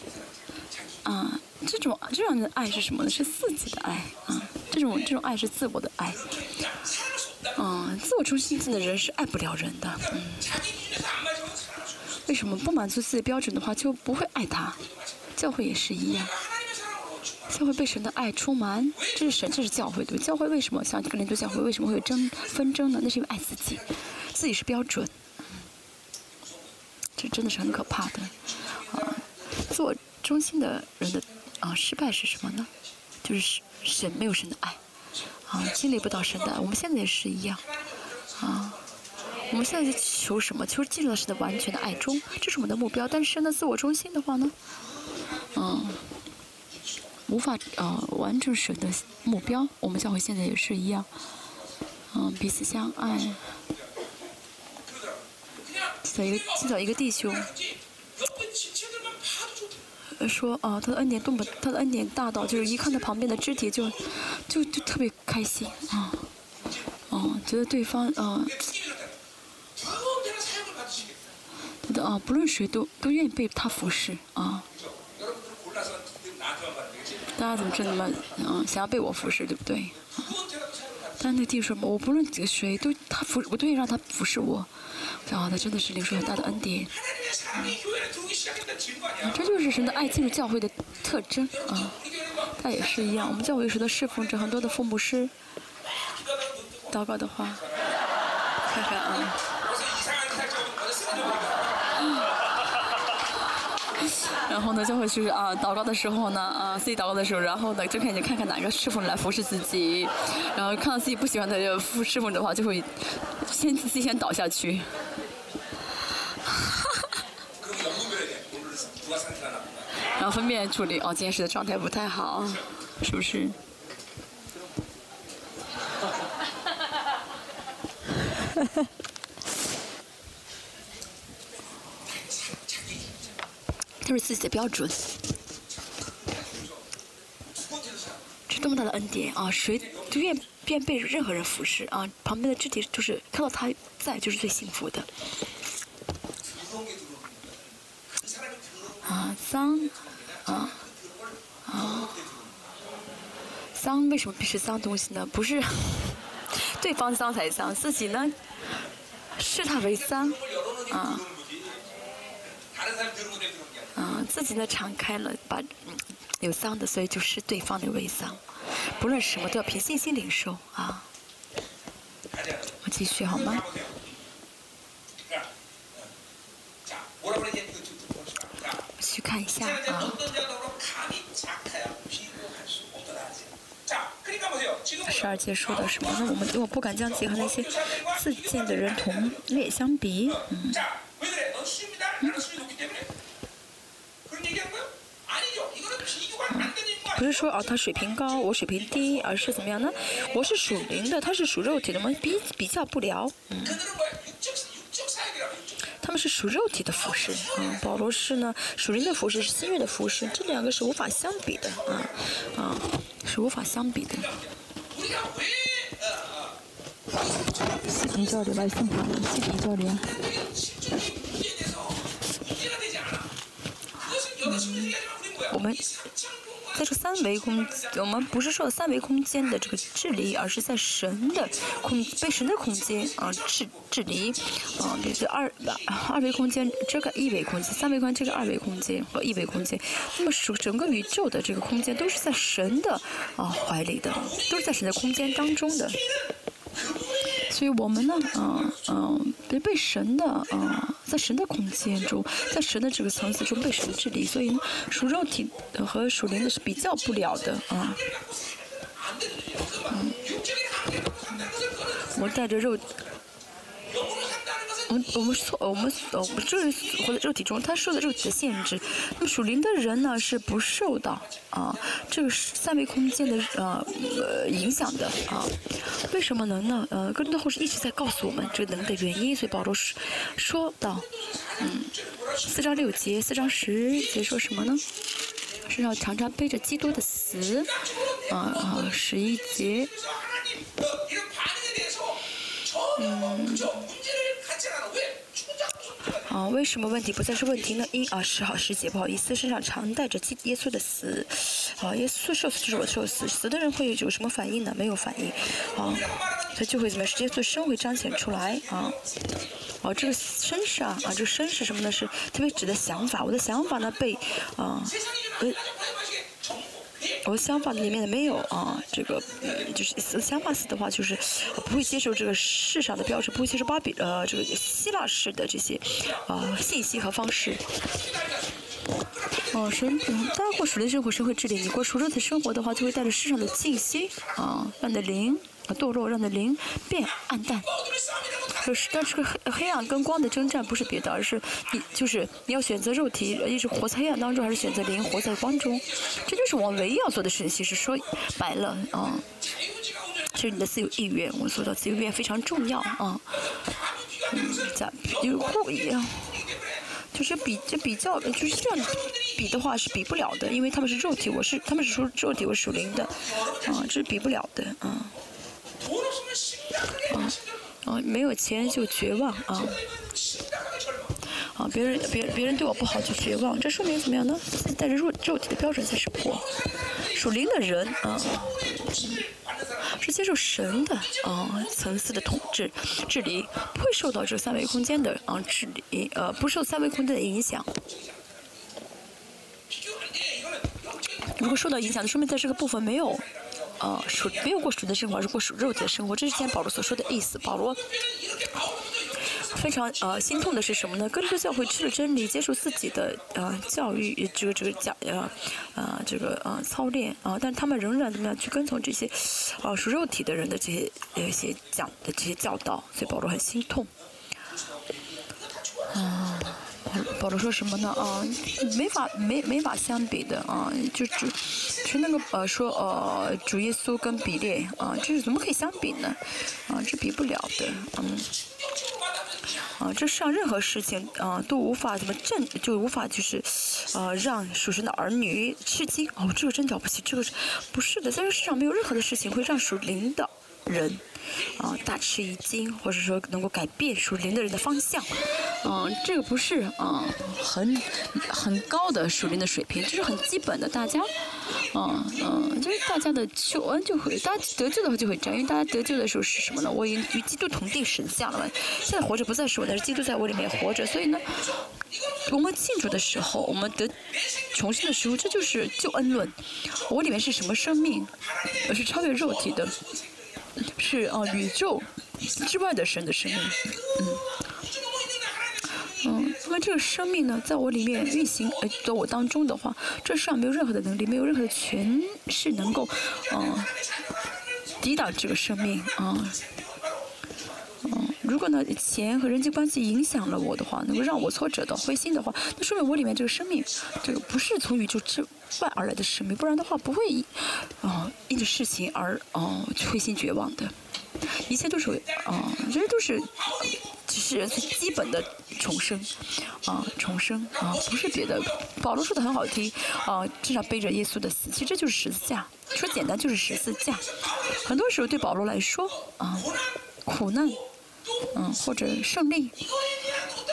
啊，这种这样的爱是什么呢？是自己的爱啊，这种这种爱是自我的爱。嗯，自我中心的人是爱不了人的。嗯。为什么不满足自己标准的话就不会爱他？教会也是一样。教会被神的爱充满，这是神，这是教会对教会为什么像格林多教会为什么会有争纷争呢？那是因为爱自己，自己是标准。这真的是很可怕的，啊，自我中心的人的啊失败是什么呢？就是神没有神的爱，啊，经历不到神的爱。我们现在也是一样，啊，我们现在在求什么？求进入到神的完全的爱中，这是我们的目标。但是呢，自我中心的话呢，嗯，无法呃完成神的目标。我们教会现在也是一样，嗯，彼此相爱。找一个，找一个弟兄，说啊，他的恩典多么，他的恩典大到，就是一看到旁边的肢体就，就就特别开心啊，哦，觉得对方啊，觉得啊，不论谁都都愿意被他服侍啊。大家怎么这么？嗯，想要被我服侍，对不对？但那弟兄说，我不论谁都他服，我都愿意让他服侍我。啊，他真的是领受很大的恩典，这就是神的爱进入教会的特征啊。他也是一样，我们教会有时的侍奉着很多的父母师，祷告的话，看看啊。然后呢，就会去啊，祷告的时候呢，啊，自己祷告的时候，然后呢，睁开眼睛看看哪个侍奉来服侍自己，然后看到自己不喜欢的服侍奉的话，就会先自己先倒下去。哈 哈然后分辨处理，哦，今天时的状态不太好，是不是？哈 哈都是自己的标准，是多么大的恩典啊！谁都愿愿被任何人服侍啊！旁边的肢体就是看到他在，就是最幸福的。啊，脏，啊，啊，脏为什么必是脏东西呢？不是 对方脏才脏，自己呢视他为脏，啊。嗯，自己呢敞开了，把有脏的，所以就是对方的为脏。不论什么都要凭信心领受啊。我继续好吗？去看一下啊。十二节说的什么？那我们我不敢将自己和那些自荐的人同列相比，嗯。不是说啊，他水平高，我水平低，而是怎么样呢？我是属灵的，他是属肉体的，我们比比较不了。嗯，他们是属肉体的服饰，啊，保罗是呢，属灵的服饰是新月的服饰，这两个是无法相比的，啊，啊，是无法相比的。视频交流吧，送好了，视频交流。我们在这三维空，我们不是说三维空间的这个治理，而是在神的空被神的空间啊治治理，啊，就是二二维空间这个一维空间，三维空间这个二维空间和一维空间，那么属整个宇宙的这个空间都是在神的啊怀里的，都是在神的空间当中的。所以我们呢，嗯嗯，被被神的，嗯，在神的空间中，在神的这个层次中被神治理，所以呢，属肉体和属灵的是比较不了的，啊，嗯，我带着肉。我们我们说我们呃我们这活在肉体中，他受的肉体的限制。那么属灵的人呢是不受到啊这个三维空间的呃呃影响的啊。为什么能呢？呃，哥林多后世一直在告诉我们这个能的原因。所以保罗说说到嗯四章六节四章十节说什么呢？身上常常背着基督的死啊啊十一节嗯。啊，为什么问题不再是问题呢？因啊，十好师姐，不好意思，身上常带着基耶稣的死，啊，耶稣受死就是我受死，死的人会有什么反应呢？没有反应，啊，他就会怎么样？耶稣生会彰显出来，啊，哦，这个身上啊，这个身是什么呢？是特别指的想法，我的想法呢被，啊，呃。我想法里面的没有啊，这个，就是想法死的话，就是不会接受这个世上的标准，不会接受巴比呃这个希腊式的这些啊信息和方式。哦，神，当然过属灵生活是会治理你过熟人的生活的话，就会带着世上的信息啊，让你的灵。堕落让的灵变暗淡，就是但是个黑黑暗跟光的征战不是别的，而是你就是你要选择肉体一直活在黑暗当中，还是选择灵活在光中，这就是我们唯一要做的事情。其实说白了啊，是你的自由意愿，我说的自由意愿非常重要啊。嗯，咋有不一样？就是比就比较就是这样比的话是比不了的，因为他们是肉体，我是他们是属肉体，我属灵的，啊，这是比不了的啊。啊，啊，没有钱就绝望啊！啊，别人别别人对我不好就绝望，这说明怎么样呢？带着肉肉体的标准才是我。属灵的人啊，是接受神的啊层次的统治治理，不会受到这三维空间的啊治理，呃，不受三维空间的影响。如果受到影响，说明在这个部分没有。呃，属没有过属的生活，而是过属肉体的生活，这是今天保罗所说的意思。保罗非常呃心痛的是什么呢？跟着教会吃了真理，接受自己的呃教育，这个这个教呃呃这个呃操练啊，但他们仍然怎么样去跟从这些呃属肉体的人的这些有一些讲的这些教导，所以保罗很心痛。啊。保罗说什么呢？啊，没法没没法相比的啊，就就就那个呃说呃主耶稣跟比列啊，这是怎么可以相比呢？啊，这比不了的，嗯，啊，这世上任何事情啊都无法怎么正就无法就是呃让属神的儿女吃惊哦，这个真了不起，这个不是的，在这世上没有任何的事情会让属灵的人。啊，大吃一惊，或者说能够改变属灵的人的方向，嗯，这个不是啊，很很高的属灵的水平，这是很基本的，大家，嗯嗯，就是大家的救恩就会，大家得救的话就会这样，因为大家得救的时候是什么呢？我已经与基督同定神像了嘛，现在活着不再是我，但是基督在我里面活着，所以呢，我们庆祝的时候，我们得重生的时候，这就是救恩论，我里面是什么生命？我是超越肉体的。是啊，宇宙之外的神的生命，嗯，嗯，那么这个生命呢，在我里面运行，呃，在我当中的话，这世上没有任何的能力，没有任何的权势能够，嗯，抵挡这个生命，啊，嗯，如果呢，钱和人际关系影响了我的话，能够让我挫折的、灰心的话，那说明我里面这个生命，这个不是从宇宙之。外而来的生命，不然的话不会，啊，因着事情而哦灰心绝望的，一切都是啊，这些都是只是最基本的重生，啊，重生啊，不是别的。保罗说的很好听，啊，至少背着耶稣的死，其实这就是十字架。说简单就是十字架。很多时候对保罗来说，啊，苦难，嗯，或者胜利，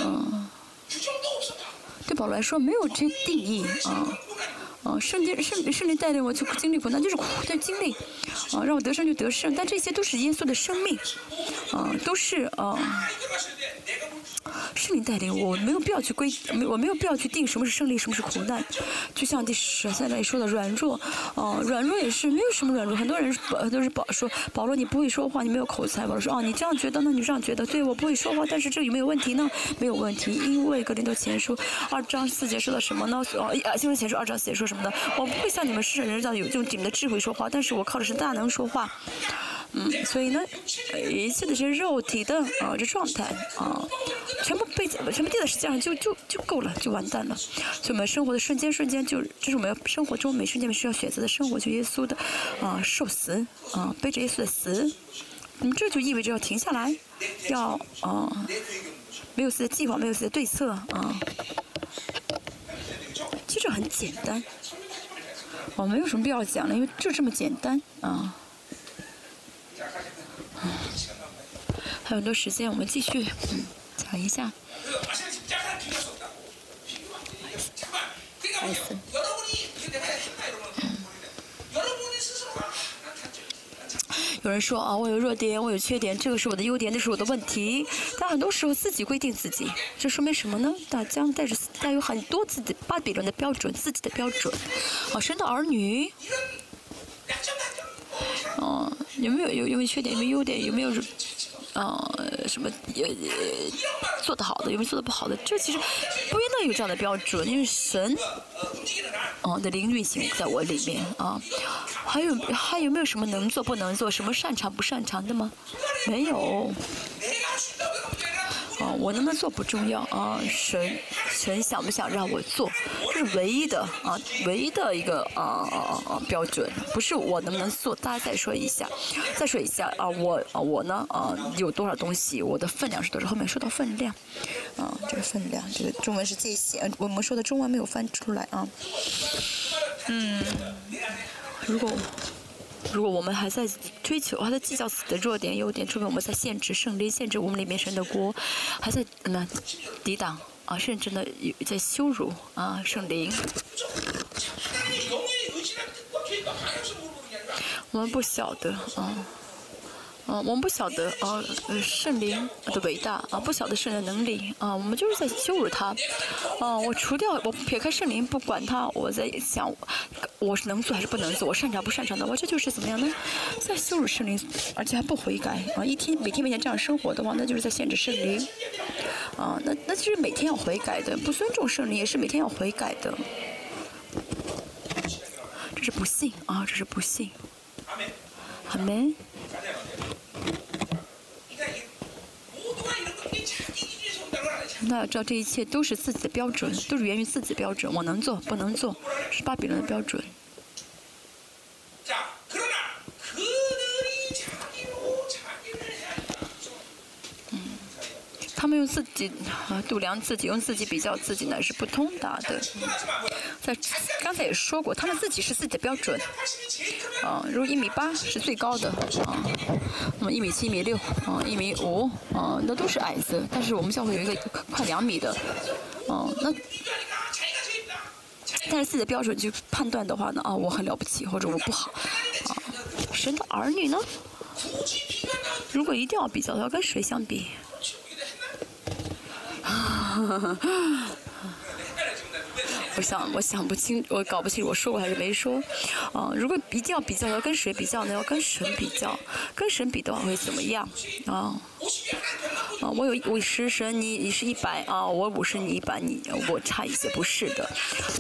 嗯，对保罗来说没有这定义，啊。啊，圣经圣圣灵带领我去经历苦难，就是苦的经历，啊，让我得胜就得胜，但这些都是耶稣的生命，啊，都是啊。圣灵带领我，没有必要去规，没我没有必要去定什么是胜利，什么是苦难。就像第十三章里说的软弱，哦，软弱也是没有什么软弱。很多人都是保说保罗你不会说话，你没有口才。保罗说哦，你这样觉得呢？你这样觉得？对我不会说话，但是这有没有问题呢？没有问题，因为格林多前书二章四节说的什么呢？哦，新约前书二章四节说什么的？我不会像你们世人这样有用你们的智慧说话，但是我靠的是大能说话。嗯，所以呢，一切的这些肉体的啊这状态啊，全部被全部定在实际上就就就够了，就完蛋了。所以我们生活的瞬间瞬间就这是我们要生活中每瞬间需要选择的生活，就耶稣的啊受死啊背着耶稣的死，那么这就意味着要停下来，要啊没有自己的计划，没有自己的对策啊。其实很简单，我没有什么必要讲了，因为就这么简单啊。还有很多时间，我们继续讲一下。有人说啊，我有弱点，我有缺点，这个是我的优点，那是我的问题。但很多时候自己规定自己，这说明什么呢？大家带着带有很多自己巴比伦的标准，自己的标准。啊，生的儿女。有没有有有没有缺点？有没有优点？有没有，呃，什么也做的好的？有没有做的不好的？这其实不应当有这样的标准，因为神，哦的灵运行在我里面啊。还有还有没有什么能做不能做？什么擅长不擅长的吗？没有。哦，我能不能做不重要啊，神神想不想让我做，是唯一的啊，唯一的一个啊啊啊标准，不是我能不能做。大家再说一下，再说一下啊，我啊我呢啊有多少东西，我的分量是多少？后面说到分量，啊这个分量，这个中文是这些，我们说的中文没有翻出来啊。嗯，如果。如果我们还在追求，还在计较自己的弱点、优点，说明我们在限制胜利，限制我们里面神的国，还在那抵挡啊，甚至呢有在羞辱啊圣灵。我们不晓得啊。嗯，我们不晓得啊，圣灵的伟大啊，不晓得圣灵的能力啊，我们就是在羞辱他。啊，我除掉，我撇开圣灵不管他，我在想，我是能做还是不能做，我擅长不擅长的，我这就是怎么样呢？在羞辱圣灵，而且还不悔改啊！一天每天每天这样生活的话，那就是在限制圣灵。啊，那那就是每天要悔改的，不尊重圣灵也是每天要悔改的。这是不幸啊，这是不幸。阿门。那要知道这一切都是自己的标准，都是源于自己的标准。我能做，不能做，是巴比伦的标准。他们用自己啊度量自己，用自己比较自己呢是不通达的。在刚才也说过，他们自己是自己的标准。啊，如果一米八是最高的啊，那么一米七、一米六啊、一米五啊，那都是矮子。但是我们教会有一个快两米的，啊，那但是自己的标准去判断的话呢，啊，我很了不起或者我不好，啊，神的儿女呢？如果一定要比较，要跟谁相比？我想，我想不清，我搞不清，我说过还是没说？啊，如果一定要比较，要跟谁比较呢？要跟神比较，跟神比的话会怎么样？啊，啊，我有五十神，你你是一百啊，我五十你一百，你我差一些，不是的。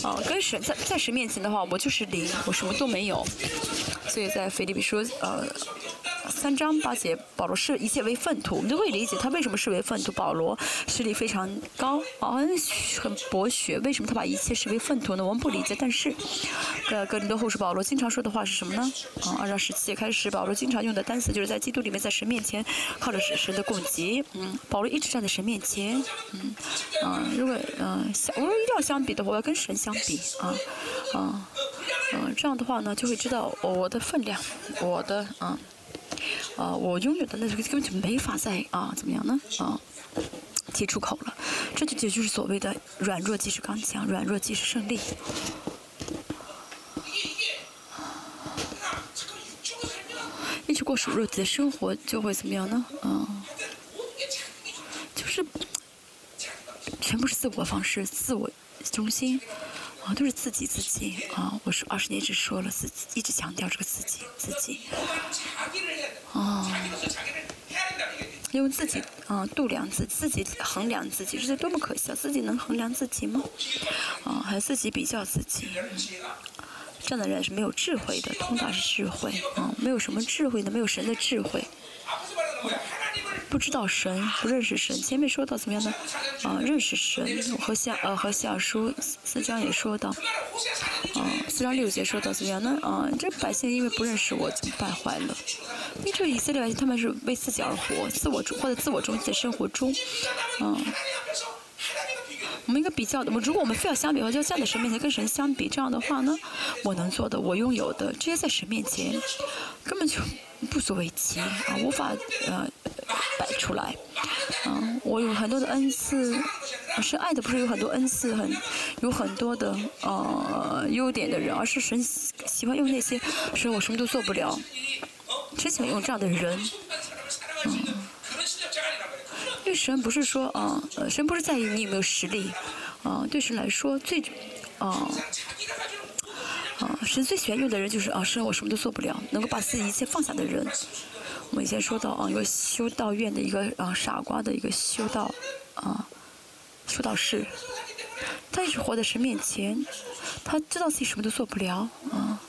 啊，跟神在在神面前的话，我就是零，我什么都没有。所以在腓立比说，呃。三章八节，保罗视一切为粪土，我们就会理解他为什么视为粪土。保罗实力非常高，啊，很博学，为什么他把一切视为粪土呢？我们不理解。但是，呃，格林多后书保罗经常说的话是什么呢？啊，二章十七节开始，保罗经常用的单词就是在基督里面，在神面前靠着神的供给。嗯，保罗一直站在神面前。嗯，啊、如果嗯、相，我说一定要相比的话，我要跟神相比啊，啊，嗯、这样的话呢，就会知道我的分量，我的啊，呃，我拥有的那个根本就没法再啊，怎么样呢？啊。提出口了，这就也就是所谓的软弱即是刚强，软弱即是胜利。一直过属弱的生活，就会怎么样呢？嗯。自我方式、自我中心，啊，都是自己自己啊！我说二十年一直说了自己，一直强调这个自己自己，啊。用自己啊度量自自己衡量自己，这是多么可笑！自己能衡量自己吗？啊，还自己比较自己，这样的人是没有智慧的。通达是智慧啊，没有什么智慧的，没有神的智慧。不知道神，不认识神。前面说到怎么样呢？啊，认识神。和下呃和下书四章也说到，啊四章六节说到怎么样呢？啊，这百姓因为不认识我，就败坏了。因为这个以色列百姓他们是为自己而活，自我或者自我中心的生活中，嗯。我们应该比较的，我如果我们非要相比的话，就站在神面前跟神相比，这样的话呢，我能做的，我拥有的，这些在神面前根本就不足为奇啊，无法呃摆出来。嗯，我有很多的恩赐，是爱的不是有很多恩赐，很有很多的呃优点的人，而是神喜欢用那些说我什么都做不了，只想用这样的人，嗯。因为神不是说啊，神不是在意你有没有实力，啊，对神来说最，啊，啊，神最喜欢用的人就是啊，神我什么都做不了，能够把自己一切放下的人。我们以前说到啊，一个修道院的一个啊傻瓜的一个修道啊修道士，他一直活在神面前，他知道自己什么都做不了啊。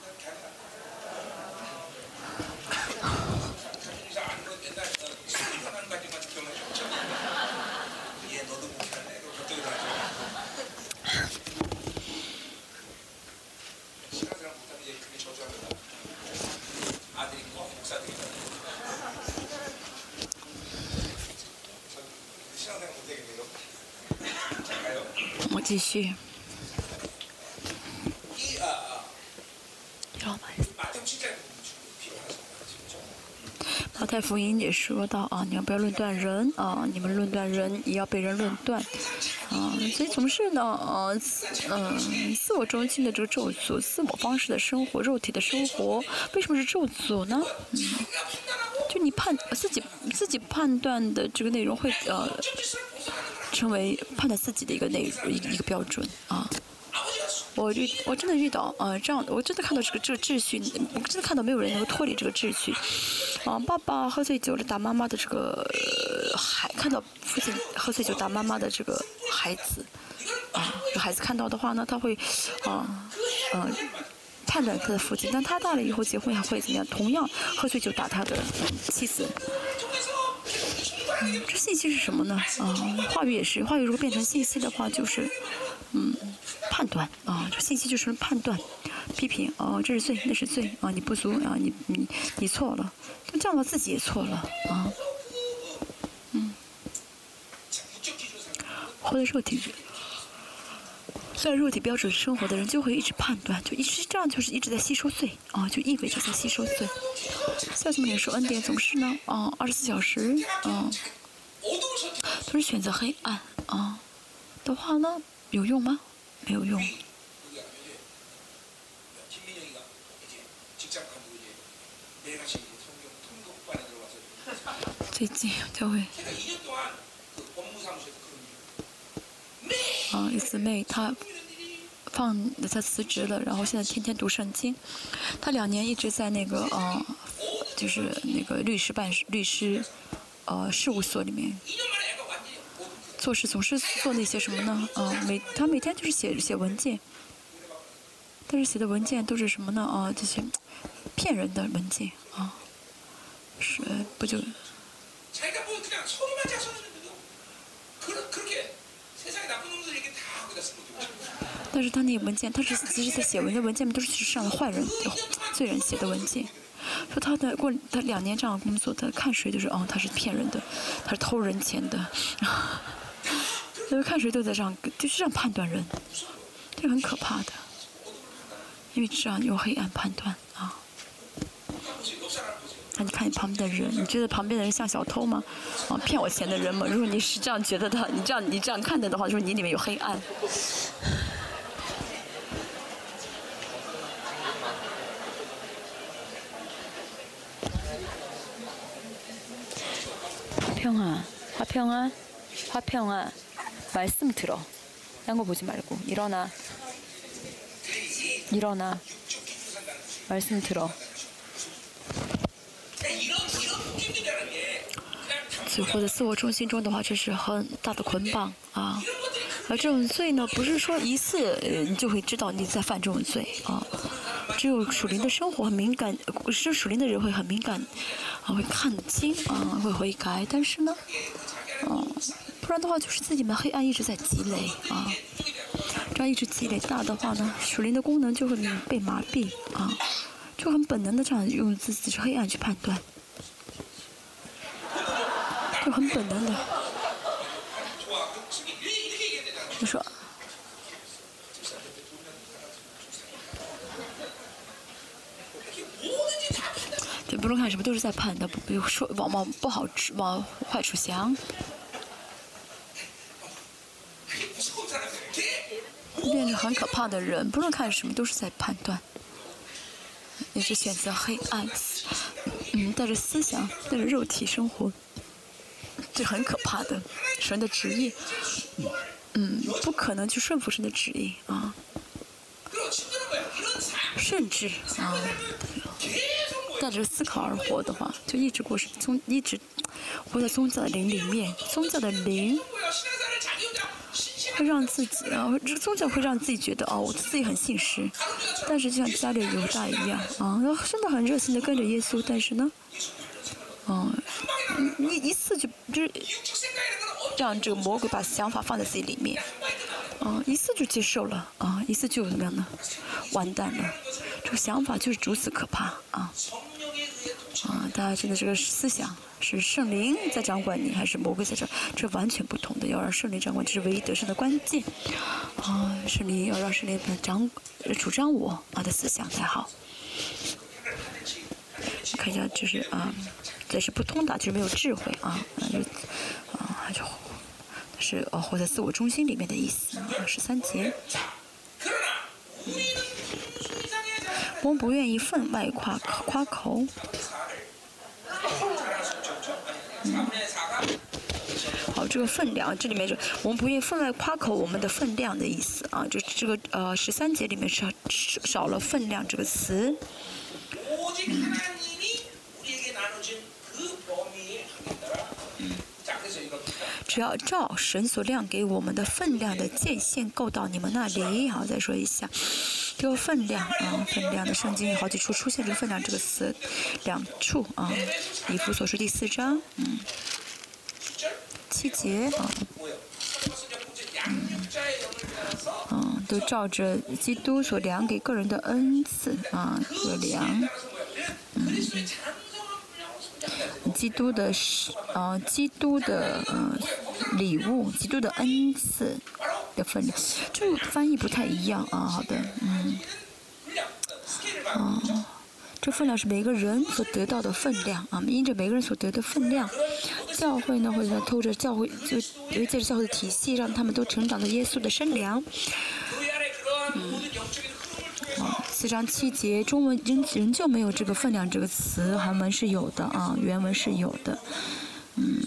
继续。马太福音也说到啊，你要不要论断人啊？你们论断人，也要被人论断啊。所以从事呢，呃，嗯，自我中心的这个咒诅，自我方式的生活，肉体的生活，为什么是咒诅呢？嗯，就你判自己自己判断的这个内容会呃。成为判断自己的一个内一一个标准啊！我遇我真的遇到啊这样的，我真的看到这个这个秩序，我真的看到没有人能够脱离这个秩序。啊，爸爸喝醉酒了打妈妈的这个孩，看到父亲喝醉酒打妈妈的这个孩子，啊，这孩子看到的话呢，他会啊嗯判断他的父亲，但他大了以后结婚还会怎么样？同样喝醉酒打他的妻子。这信息是什么呢？啊，话语也是，话语如果变成信息的话，就是，嗯，判断。啊，这信息就是判断、批评。哦，这是罪，那是罪。啊，你不足啊，你你你错了，那这样的自己也错了。啊，嗯，活在肉体，在肉体标准生活的人就会一直判断，就一直这样，就是一直在吸收罪啊，就意味着在吸收罪。下次我们说恩典总是呢，啊，二十四小时，嗯。都是选择黑暗啊的话呢，有用吗？没有用。最近就会啊，一姊妹她放她辞职了，然后现在天天读圣经。她两年一直在那个啊，就是那个律师办事律师。呃，事务所里面做事总是做那些什么呢？啊，每他每天就是写写文件，但是写的文件都是什么呢？啊，这些骗人的文件啊，是不就？但是他那文件，他是其实在写文件，文件都是上的坏人、罪人写的文件。说他的过他两年这样工作，他看谁就是哦，他是骗人的，他是偷人钱的，就是看谁都在这样，就是这样判断人，这很可怕的，因为这样用黑暗判断啊。那你看你旁边的人，你觉得旁边的人像小偷吗？啊，骗我钱的人吗？如果你是这样觉得的，你这样你这样看的的话，就是你里面有黑暗。 화평아, 화평아, 화평아. 말씀 들어. 딴거 보지 말고 일어나. 일어나. 말씀 들어. 所以活在自我中心中的话，这是很大的捆绑啊。 而这种罪呢，不是说一次你就会知道你在犯这种罪啊。只有属灵的生活很敏感，是属灵的人会很敏感啊，会看得清啊，会悔改。但是呢，啊，不然的话就是自己们黑暗一直在积累啊。这样一直积累大的话呢，属灵的功能就会被麻痹啊，就很本能的这样用自己是黑暗去判断。就很本能的，你说，对，不论看什么都是在判断，不如说往往不好吃，往坏处想，变成很可怕的人，不论看什么都是在判断，也是选择黑暗，嗯，带着思想，带着肉体生活。这很可怕的，神的旨意，嗯，嗯不可能去顺服神的旨意啊，甚至啊，带着思考而活的话，就一直过宗，一直活在宗教的灵里面，宗教的灵会让自己啊，这宗教会让自己觉得哦，我自己很信实，但是就像家里犹大一样啊，然后真的很热心的跟着耶稣，但是呢。嗯，一一次就就是让这个魔鬼把想法放在自己里面，嗯，一次就接受了，啊，一次就怎么样呢？完蛋了，这个想法就是如此可怕，啊，啊，大家真的这个思想是圣灵在掌管你，还是魔鬼在掌？这完全不同的，要让圣灵掌管，这是唯一得胜的关键，啊，圣灵要让圣灵掌主张我啊的思想才好。看一下，就是啊。这是不通的，就是没有智慧啊，就啊就，是哦活在自我中心里面的意思啊。十三节，我们不愿意分外夸夸口。好，这个分量，这里面是我们不愿意分外夸口我们的分量的意思啊，就这个呃十三节里面少少了分量这个词。只要照神所量给我们的分量的界限够到你们那里，好，再说一下，这个分量啊，分量的圣经有好几处出现这个分量这个词，两处啊，以弗所书第四章，嗯，七节啊，嗯，嗯，都照着基督所量给个人的恩赐啊，所量，嗯。基督的是呃，基督的呃礼物，基督的恩赐的分量，就翻译不太一样啊。好的，嗯，啊，这分量是每个人所得到的分量啊，因着每个人所得的分量，教会呢会透着教会就因为借着教会的体系，让他们都成长到耶稣的身量，嗯。四章七节，中文仍仍旧没有这个分量这个词，韩文是有的啊，原文是有的，嗯，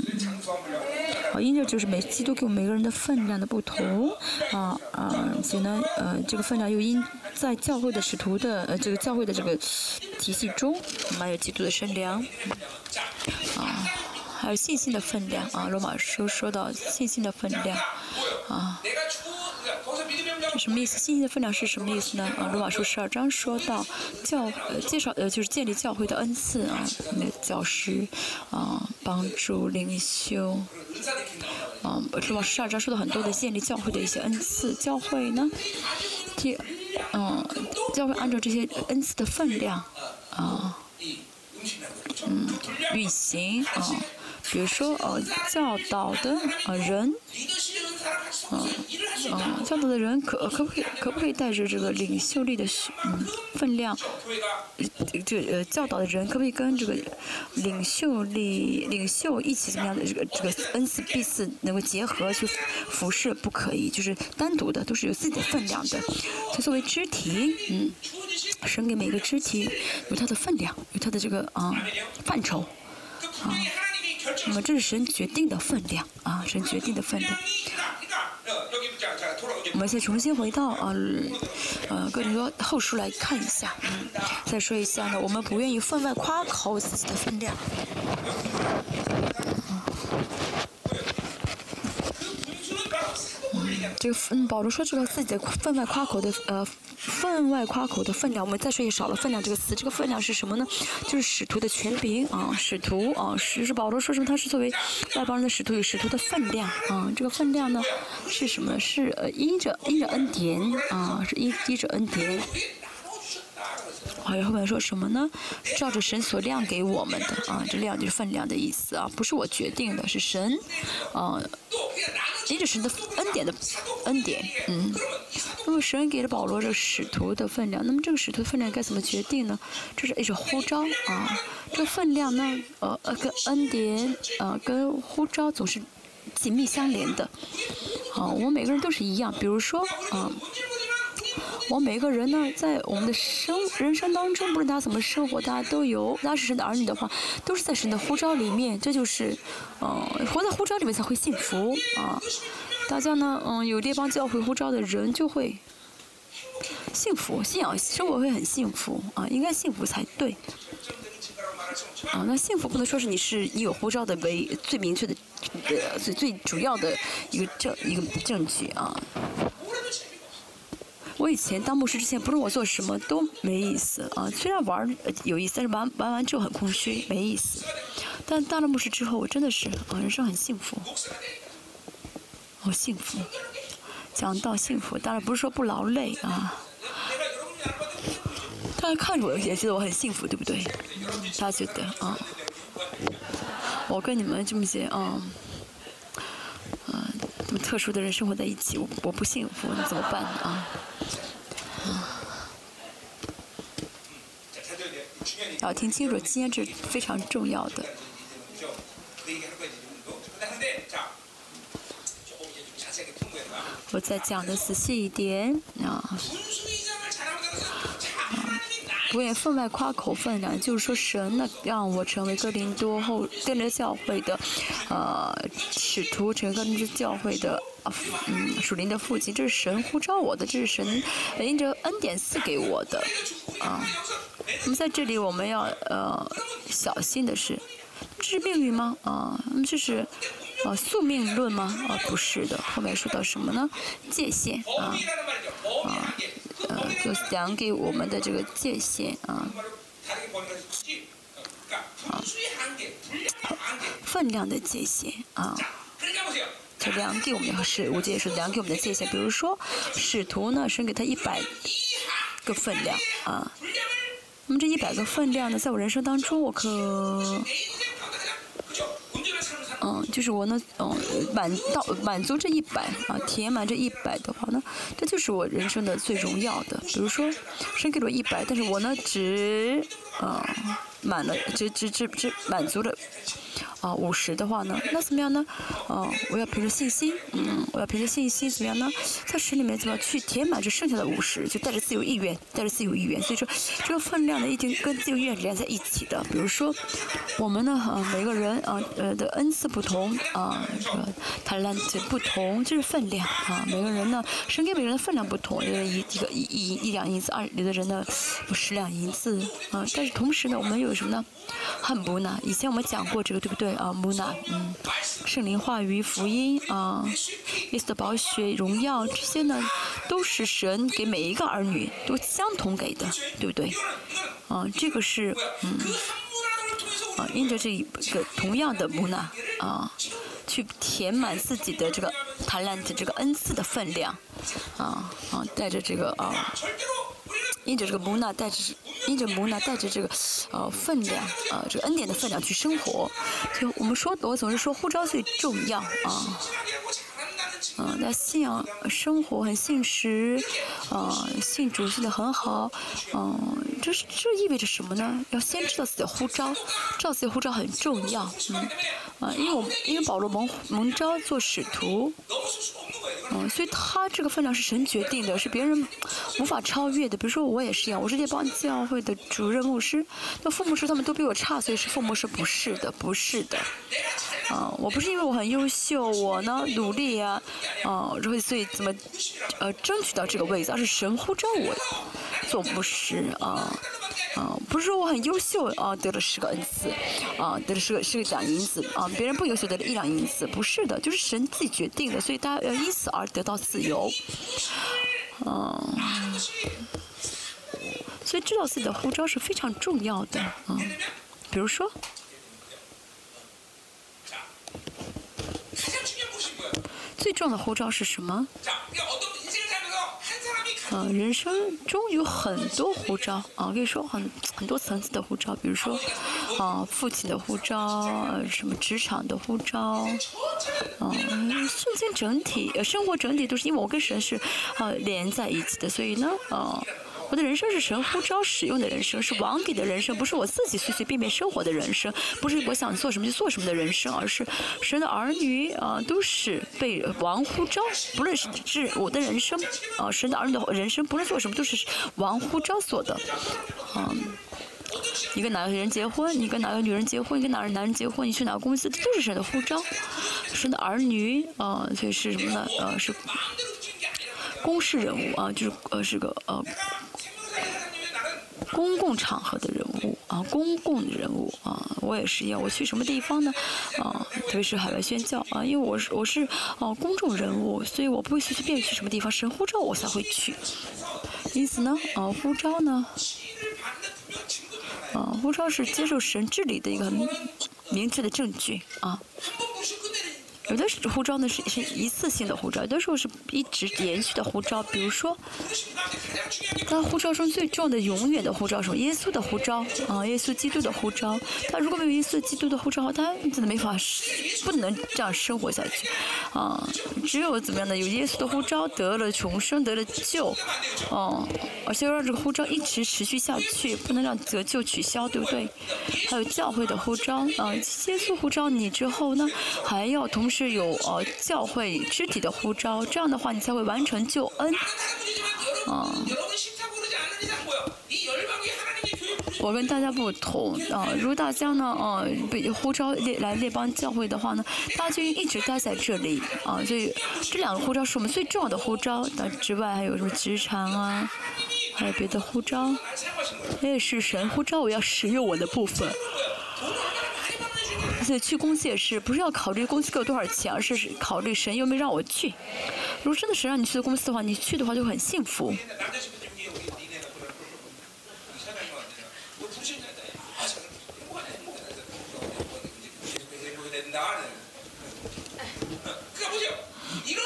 好，因着就是每基督给我们每个人的分量的不同，啊啊，所以呢，呃，这个分量又因在教会的使徒的呃这个教会的这个体系中，还有基督的身量，啊，还有信心的分量啊，罗马书说到信心的分量，啊。这什么意思？信心的分量是什么意思呢？啊，罗马书十二章说到教呃介绍呃就是建立教会的恩赐啊，那教师啊，帮助领袖啊，罗马十二章说到很多的建立教会的一些恩赐，教会呢，第嗯，教会按照这些恩赐的分量啊，嗯，运行啊，比如说呃教导的呃人。嗯，嗯，教导的人可可不可以可不可以带着这个领袖力的嗯分量，这呃教导的人可不可以跟这个领袖力领袖一起怎么样的这个这个恩赐彼此能够结合去服侍？不可以，就是单独的，都是有自己的分量的。就作为肢体，嗯，神给每个肢体有它的分量，有它的这个啊范畴，啊。那么这是神决定的分量啊，神决定的分量。我们先重新回到啊，呃，跟你说后书来看一下，嗯，再说一下呢，我们不愿意分外夸口自己的分量。这个嗯，保罗说这个自己的分外夸口的呃。分外夸口的分量，我们再说也少了分量这个词。这个分量是什么呢？就是使徒的权柄啊，使徒啊，使是保罗说什么？他是作为外邦人的使徒，有使徒的分量啊。这个分量呢是什么？是呃因着因着恩典啊，是因依着恩典。好，后面说什么呢？照着神所亮给我们的啊，这量就是分量的意思啊，不是我决定的，是神啊，依着神的恩典的恩典，嗯。那么神给了保罗这个使徒的分量，那么这个使徒的分量该怎么决定呢？这是一种呼召啊，这个分量呢，呃呃，跟恩典呃，跟呼召总是紧密相连的。好，我们每个人都是一样，比如说啊。我们每个人呢，在我们的生人生当中，不论大家怎么生活，大家都有，大家是神的儿女的话，都是在神的呼召里面，这就是，嗯，活在呼召里面才会幸福啊。大家呢，嗯，有列邦教会呼召的人就会幸福，信仰生活会很幸福啊，应该幸福才对。啊，那幸福不能说是你是你有护照的为最明确的，呃，最最主要的一个证一个证据啊。我以前当牧师之前，不论我做什么都没意思啊。虽然玩有意思，但是玩玩完之后很空虚，没意思。但当了牧师之后，我真的是啊，人生很幸福，好幸福。讲到幸福，当然不是说不劳累啊。大家看着我也觉得我很幸福，对不对？大家觉得啊？我跟你们这么些啊。特殊的人生活在一起，我我不幸福，那怎么办啊？要听清楚，今天这非常重要的。我再讲的仔细一点啊。不愿分外夸口分量，就是说神呢让我成为哥林多后跟着教会的，呃，使徒成为哥林多教会的，嗯，属灵的父亲，这是神呼召我的，这是神因着恩典赐给我的，啊，那么在这里我们要呃小心的是，这是命运吗？啊，那么这是呃宿命论吗？啊，不是的，后面说到什么呢？界限啊，啊。呃，就是讲给我们的这个界限啊，啊，分量的界限啊，就量给我们的是，我这也是量给我们的界限。比如说，使徒呢，神给他一百个分量啊，那么这一百个分量呢，在我人生当中，我可。嗯，就是我呢，嗯，满到满足这一百啊，填满这一百的话呢，这就是我人生的最荣耀的。比如说，神给了我一百，但是我呢只，嗯，满了，这这这这满足了。啊，五十的话呢，那怎么样呢？啊，我要凭着信心，嗯，我要凭着信心怎么样呢？在十里面怎么去填满这剩下的五十？就带着自由意愿，带着自由意愿。所以说，这个分量呢，一定跟自由意愿连在一起的。比如说，我们呢，啊，每个人啊，呃的恩赐不同啊，这个 talent 不同，这是分量啊。每个人呢，神给每个人的分量不同，有的一一个一一两银子，二有的人呢有，十两银子啊。但是同时呢，我们有什么呢？很不呢？以前我们讲过这个，对不对？啊，木纳，嗯，圣灵话语、福音啊，耶稣的宝血、荣耀，这些呢，都是神给每一个儿女都相同给的，对不对？啊，这个是，嗯，啊，因着这一个同样的木纳啊，去填满自己的这个 talent 这个恩赐的分量，啊啊，带着这个啊。因着这个母纳带着，因着母纳带着这个，呃，分量，呃，这个恩典的分量去生活。就我们说，我总是说护照最重要啊。嗯，那信仰生活很信实，啊，信主信的很好，嗯，这是这意味着什么呢？要先知道自己的呼召，知道自己的呼召很重要，嗯，啊，因为我因为保罗蒙蒙召做使徒，嗯，所以他这个分量是神决定的，是别人无法超越的。比如说我也是一样，我是这帮教会的主任牧师，那父母师他们都比我差，所以是父母是不是的，不是的。啊，我不是因为我很优秀，我呢努力呀，啊，然后所以怎么呃争取到这个位置，而是神呼召我总不是啊。啊，不是说我很优秀啊，得了十个恩赐，啊，得了十个十个两银子啊，别人不优秀得了一两银子，不是的，就是神自己决定的，所以大家要因此而得到自由，嗯，所以知道自己的护照是非常重要的啊，比如说。最重要的护照是什么？呃，人生中有很多护照啊，可以说很很多层次的护照，比如说，啊，父亲的护照，什么职场的护照，嗯，瞬间整体，呃，生活整体都是因为我跟神是，呃，连在一起的，所以呢，啊。我的人生是神呼召使用的人生，是王给的人生，不是我自己随随便便生活的人生，不是我想做什么就做什么的人生，而是神的儿女啊，都是被王呼召，不论是是我的人生啊，神的儿女的人生，不论做什么都是王呼召所的，嗯，你跟哪个人结婚，你跟哪个女人结婚，你跟哪个男人结婚，你去哪个公司，这都是神的呼召，神的儿女啊，所以是什么呢？呃，是公式人物啊，就是呃是个呃。公共场合的人物啊，公共人物啊，我也是一样。我去什么地方呢？啊，特别是海外宣教啊，因为我是我是哦公众人物，所以我不会随随便便去什么地方，神呼召我才会去。因此呢，啊，呼召呢，啊，呼召是接受神治理的一个明确的证据啊。有的是护照呢是是一次性的护照，有的时候是一直延续的护照。比如说，他护照中最重要的永远的护照是耶稣的护照啊，耶稣基督的护照。他如果没有耶稣基督的护照，他真的没法，不能这样生活下去啊。只有怎么样呢？有耶稣的护照，得了重生，得了救，哦，而且要让这个护照一直持续下去，不能让得救取消，对不对？还有教会的护照啊，耶稣护照你之后呢，还要同时。是有呃教会肢体的呼召，这样的话你才会完成救恩。啊，我跟大家不同啊，如果大家呢啊被呼召列来列邦教会的话呢，大家就一直待在这里啊，所以这两个呼召是我们最重要的呼召。那之外还有什么职场啊，还有别的呼召，那也是神呼召我要使用我的部分。而且去公司也是，不是要考虑公司给我多少钱，而是考虑神有没有让我去。如果真的神让你去的公司的话，你去的话就很幸福。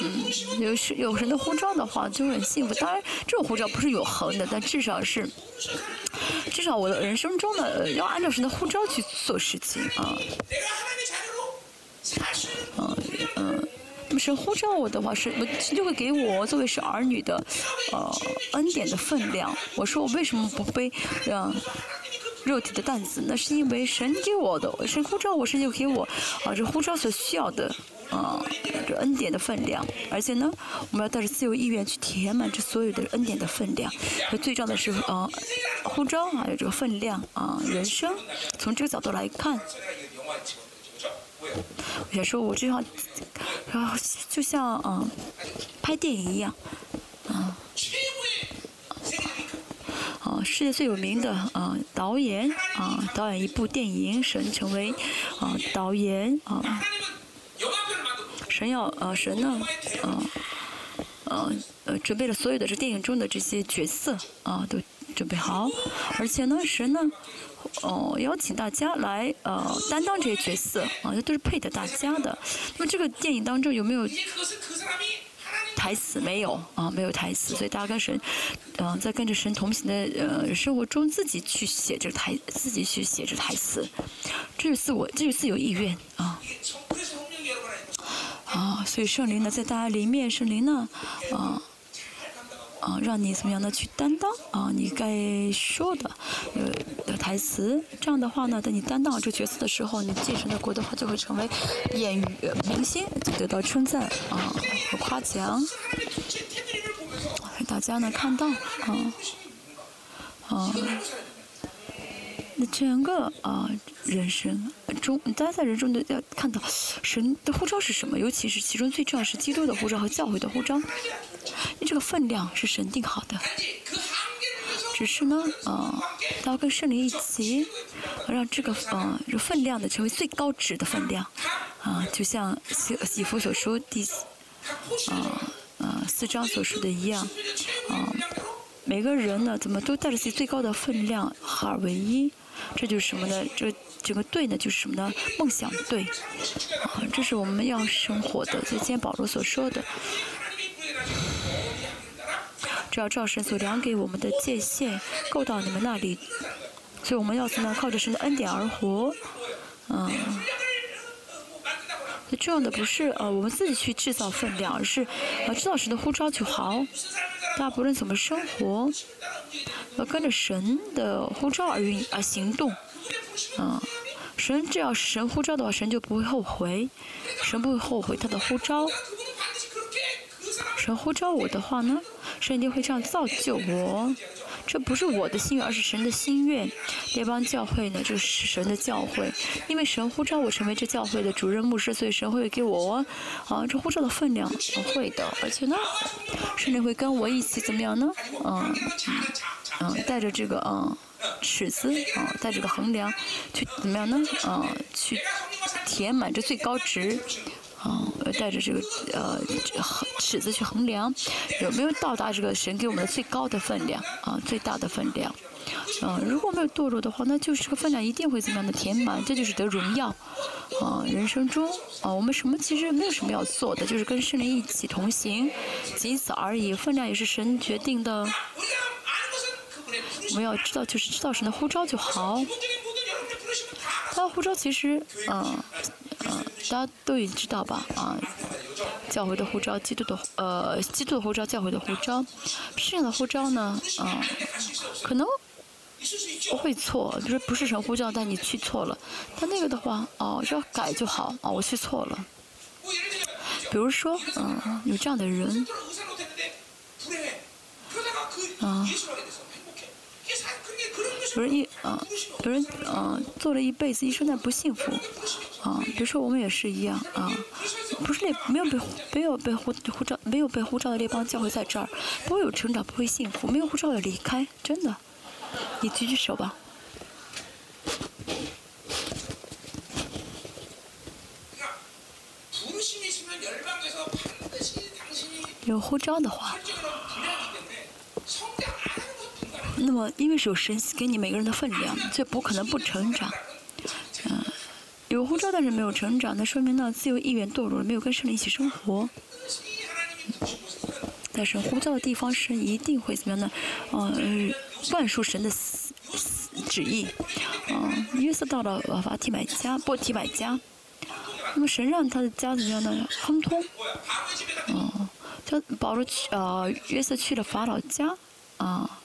嗯，有有神的护照的话就很幸福。当然，这种护照不是永恒的，但至少是。至少我的人生中呢，要按照神的呼召去做事情啊。嗯嗯，那么神呼召我的话，是我就会给我作为是儿女的呃恩典的分量。我说我为什么不背让肉体的担子？那是因为神给我的，神呼召我，神就给我啊这呼召所需要的。啊，这恩典的分量，而且呢，我们要带着自由意愿去填满这所有的恩典的分量。最重要的是啊，呼召还有这个分量啊，人生从这个角度来看，我想说，我就像啊，就像啊，拍电影一样，啊，世界最有名的啊导演啊，导演一部电影，神成为啊导演啊。神要呃神呢，呃呃呃准备了所有的这电影中的这些角色啊都准备好，而且呢神呢哦邀请大家来呃担当这些角色啊这都是配的大家的。那么这个电影当中有没有台词？没有啊没有台词，所以大家跟神嗯在跟着神同行的呃生活中自己去写这台自己去写这台词，这是自我这是自由意愿啊。啊，所以圣灵呢，在大家里面，圣灵呢，啊，啊，让你怎么样的去担当啊，你该说的呃的台词，这样的话呢，等你担当这个角色的时候，你继承的国的话，就会成为演员明星，就得到称赞啊和夸奖，大家呢看到啊，啊。那整个啊人生中，大家在人中的要看到神的护照是什么，尤其是其中最重要是基督的护照和教会的护照召。你这个分量是神定好的，只是呢，啊，要跟圣灵一起，让这个呃这个分量的成为最高值的分量，啊，就像喜喜福所说第，啊啊四章所说的一样，啊，每个人呢怎么都带着自己最高的分量合二为一，这就是什么呢？这整个队呢就是什么呢？梦想队，啊，这是我们要生活的。就今天保罗所说的。只要照神所量给我们的界限够到你们那里，所以我们要怎么靠着神的恩典而活？嗯，最重要的不是呃我们自己去制造分量，而是呃知道神的呼召就好。大家不论怎么生活，要跟着神的呼召而运而行动。嗯，神只要是神呼召的话，神就不会后悔，神不会后悔他的呼召。神呼召我的话呢，神一定会这样造就我。这不是我的心愿，而是神的心愿。列邦教会呢，就是神的教会。因为神呼召我成为这教会的主任牧师，所以神会给我啊这呼召的分量，会的。而且呢，神灵会跟我一起怎么样呢？嗯嗯，带着这个嗯尺子啊，带着个衡量，去怎么样呢？啊，去填满这最高值。带着这个呃尺子去衡量，有没有到达这个神给我们的最高的分量啊，最大的分量。嗯，如果没有堕落的话，那就是这个分量一定会怎么样的填满，这就是得荣耀。啊，人生中啊，我们什么其实没有什么要做的，就是跟圣灵一起同行，仅此而已。分量也是神决定的，我们要知道，就是知道神的呼召就好。他的呼召其实，嗯。嗯，大家都已经知道吧？啊，教会的护照，基督的呃，基督的护照，教会的护照，这样的护照呢，啊，可能不会错，就是不是神护照，但你去错了，但那个的话，哦，只要改就好，哦，我去错了。比如说，嗯，有这样的人，啊。有人一啊，有人啊，做了一辈子医生，但不幸福啊。比如说我们也是一样啊，不是那没有被没有被呼呼召没有被呼召的列邦教会在这儿，不会有成长，不会幸福，没有护照的离开，真的。你举举手吧。有护照的话。那么，因为是有神给你每个人的分量，所以不可能不成长。嗯，有护照但是没有成长，那说明呢自由意愿堕落了，没有跟圣灵一起生活。但是呼召的地方，神一定会怎么样呢？嗯，灌输神的旨意。嗯，约瑟到了法提买家，波提买家。那么神让他的家怎么样呢？亨通。嗯，他保罗去，呃，约瑟去了法老家。啊。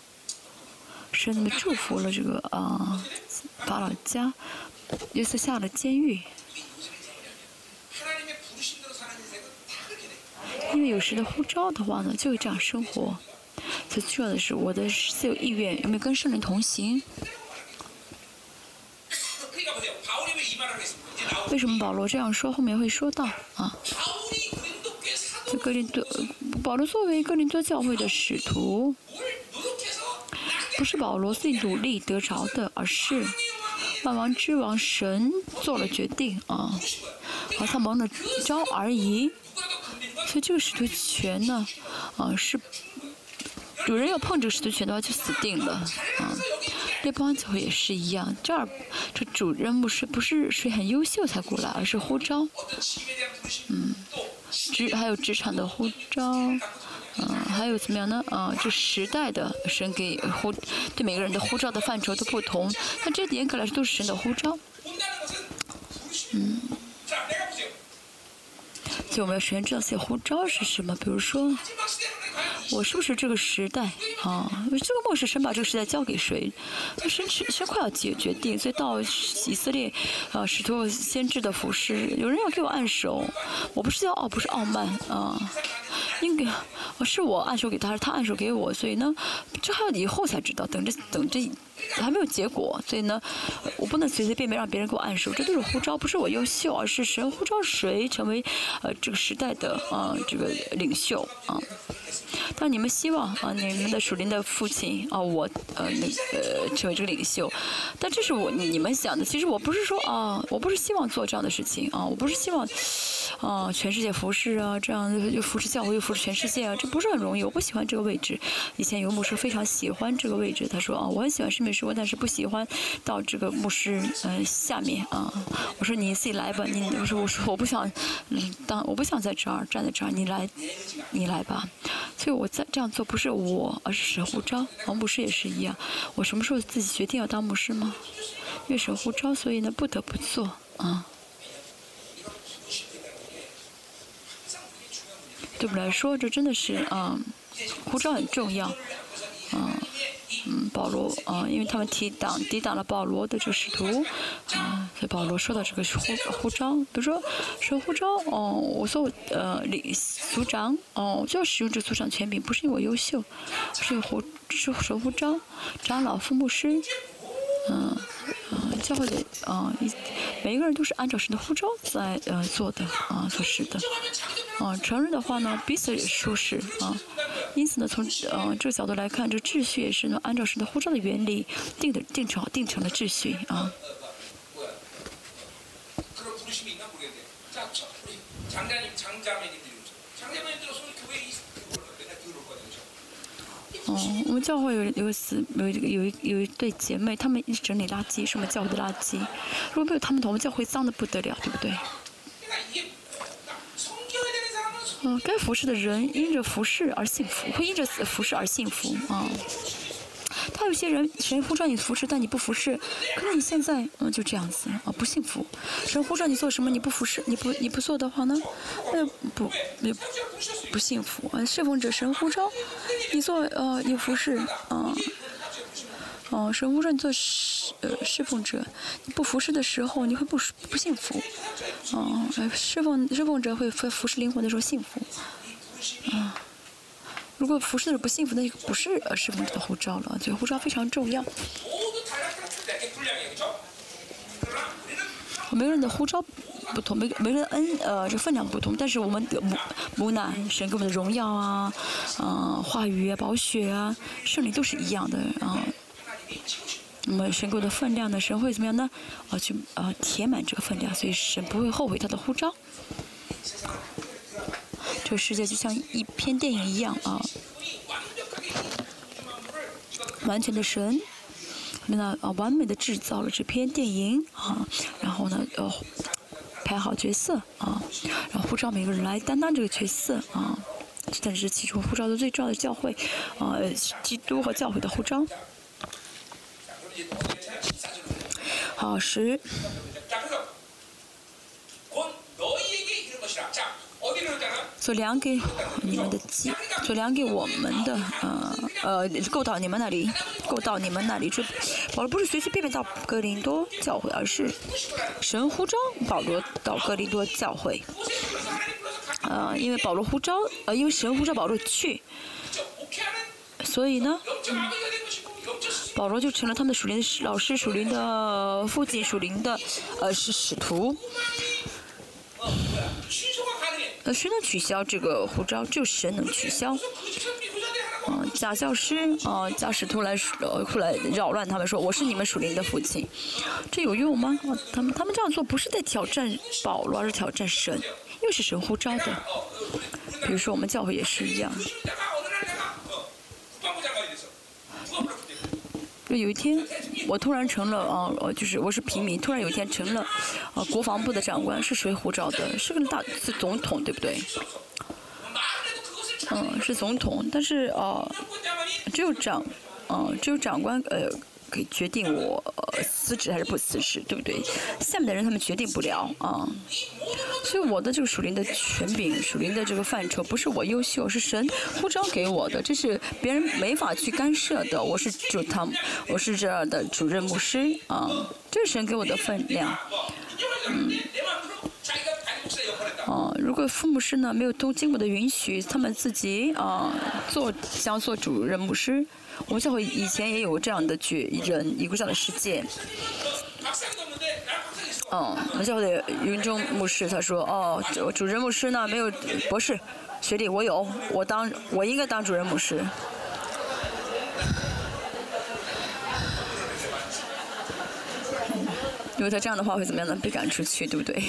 神们祝福了这个啊法老家，约瑟下了监狱。因为有时的呼召的话呢，就会这样生活。最重要的是我的自由意愿有没有跟圣灵同行？为什么保罗这样说？后面会说到啊。这格林多，保罗作为格林多教会的使徒。不是保罗自己努力得着的，而是万王之王神做了决定啊，而他蒙了招而已。所以这个使徒权呢，啊是有人要碰这个使徒权的话就死定了啊。列邦教会也是一样，这儿这主任牧师不是谁很优秀才过来，而是呼召，嗯，职还有职场的呼召。嗯，还有怎么样呢？啊，这时代的神给呼，对每个人的呼召的范畴都不同。那这严格来说都是神的呼召。嗯。所以我们要首先知道自己呼召是什么。比如说，我是不是这个时代啊？这个末世神把这个时代交给谁？神神快要解决定，所以到以色列啊，使徒先知的服饰，有人要给我按手，我不是要傲，不是傲慢啊。应该是我按手给他，他按手给我？所以呢，这还要以后才知道，等着等着还没有结果，所以呢，我不能随随便便让别人给我按手，这都是呼召，不是我优秀，而是神呼召谁成为呃这个时代的啊这个领袖啊。但你们希望啊，你们的属灵的父亲啊，我呃那呃成为这个领袖，但这是我你们想的。其实我不是说啊，我不是希望做这样的事情啊，我不是希望啊全世界服侍啊，这样又服侍教会又服侍全世界啊，这不是很容易。我不喜欢这个位置。以前有牧师非常喜欢这个位置，他说啊，我很喜欢圣美师，但是不喜欢到这个牧师嗯下面啊。我说你自己来吧，你我说我说我不想嗯当我不想在这儿站在这儿，你来你来吧。所以我在这样做不是我，而是神呼召。王牧师也是一样。我什么时候自己决定要当牧师吗？因为神呼召，所以呢不得不做啊。对我们来说，这真的是啊，护照很重要，嗯。嗯，保罗啊，因为他们抵挡抵挡了保罗的这个使徒，啊，所以保罗说到这个护护照，比如说说护照，哦，我说我呃领组长，哦，我就要使用这组长权柄，不是因为我优秀，是护是说呼召，长老、副牧师，嗯嗯，教会的啊，每一个人都是按照神的呼召在呃做的啊，做事的，啊，承认的话呢，彼此也舒适啊。因此呢，从呃这个角度来看，这秩序也是呢按照神的呼召的原理定的定成定成了秩序啊。哦，我们教会有有一有一有一有一对姐妹，她们一直整理垃圾，是我们教会的垃圾。如果没有她们，我们教会脏的不得了，对不对？嗯，该服侍的人因着服侍而幸福，会因着服侍而幸福啊。他有些人神呼召你服侍，但你不服侍，可能你现在嗯就这样子啊不幸福。神呼召你做什么，你不服侍，你不你不做的话呢，那不不不幸福啊。侍奉者神呼召你做呃你服侍啊。哦，神呼召你做侍呃侍奉者，你不服侍的时候，你会不不幸福。哦，侍奉侍奉者会服服侍灵魂的时候幸福。啊，如果服侍的时候不幸福，那就不是呃侍奉者的护照了。这个护照非常重要。每个人的护照不同，每个每个人恩呃这个分量不同，但是我们的母母奶神给我们的荣耀啊，嗯话语啊宝血啊圣灵都是一样的啊。那么神给的分量呢？神会怎么样呢？啊，去啊填满这个分量，所以神不会后悔他的护照。这个世界就像一篇电影一样啊，完全的神，那啊完美的制造了这篇电影啊，然后呢呃排好角色啊，然后呼召每个人来担当这个角色啊，但是其中呼召的最重要的教会啊，基督和教会的呼召。好十。做粮给你们的鸡，做粮给我们的，呃呃，够到你们那里，够到你们那里。这保罗不是随随便便到格林多教会，而是神呼召保罗到格林多教会。呃，因为保罗呼召，呃，因为神呼召保罗去，所以呢。保罗就成了他们的属灵的老师，属灵的父亲，属灵的呃是使徒。呃，谁能取消这个护照？只有神能取消。嗯，假教师啊，假使徒来呃后来扰乱他们，说我是你们属灵的父亲，这有用吗？他们他们这样做不是在挑战保罗，而是挑战神，又是神呼召的。比如说我们教会也是一样。就有一天，我突然成了啊，呃，就是我是平民，突然有一天成了啊国防部的长官，是谁呼召的？是个大是总统，对不对？嗯，是总统，但是啊，只有长，嗯，只有长官呃。可以决定我辞职还是不辞职，对不对？下面的人他们决定不了啊。所以我的这个属灵的权柄、属灵的这个范畴，不是我优秀，是神呼召给我的，这是别人没法去干涉的。我是主堂，我是这儿的主任牧师啊，这是神给我的分量。嗯。哦，如果个副牧师呢没有都经过的允许，他们自己啊做想做主任牧师。我们教会以前也有这样的举人，有过这样的事件。嗯，我们教会的云中牧师他说：“哦，主主任牧师呢没有博士学历，我有，我当我应该当主任牧师。”因为他这样的话会怎么样呢？被赶出去，对不对？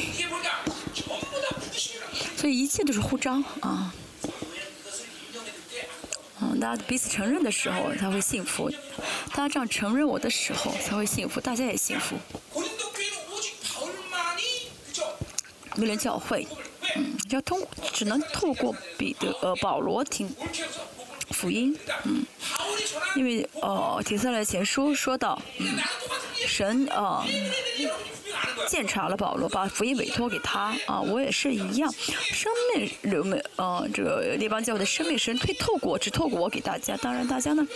所以一切都是呼召啊。嗯，大家彼此承认的时候才会幸福，大家这样承认我的时候才会幸福，大家也幸福。没人教会，嗯，要通只能透过彼得呃保罗听福音，嗯，因为呃提塞来前书说到，嗯，神啊。检查了保罗，把福音委托给他啊，我也是一样。生命流没呃，这个列邦教会的生命神推透过，只透过我给大家。当然大家呢，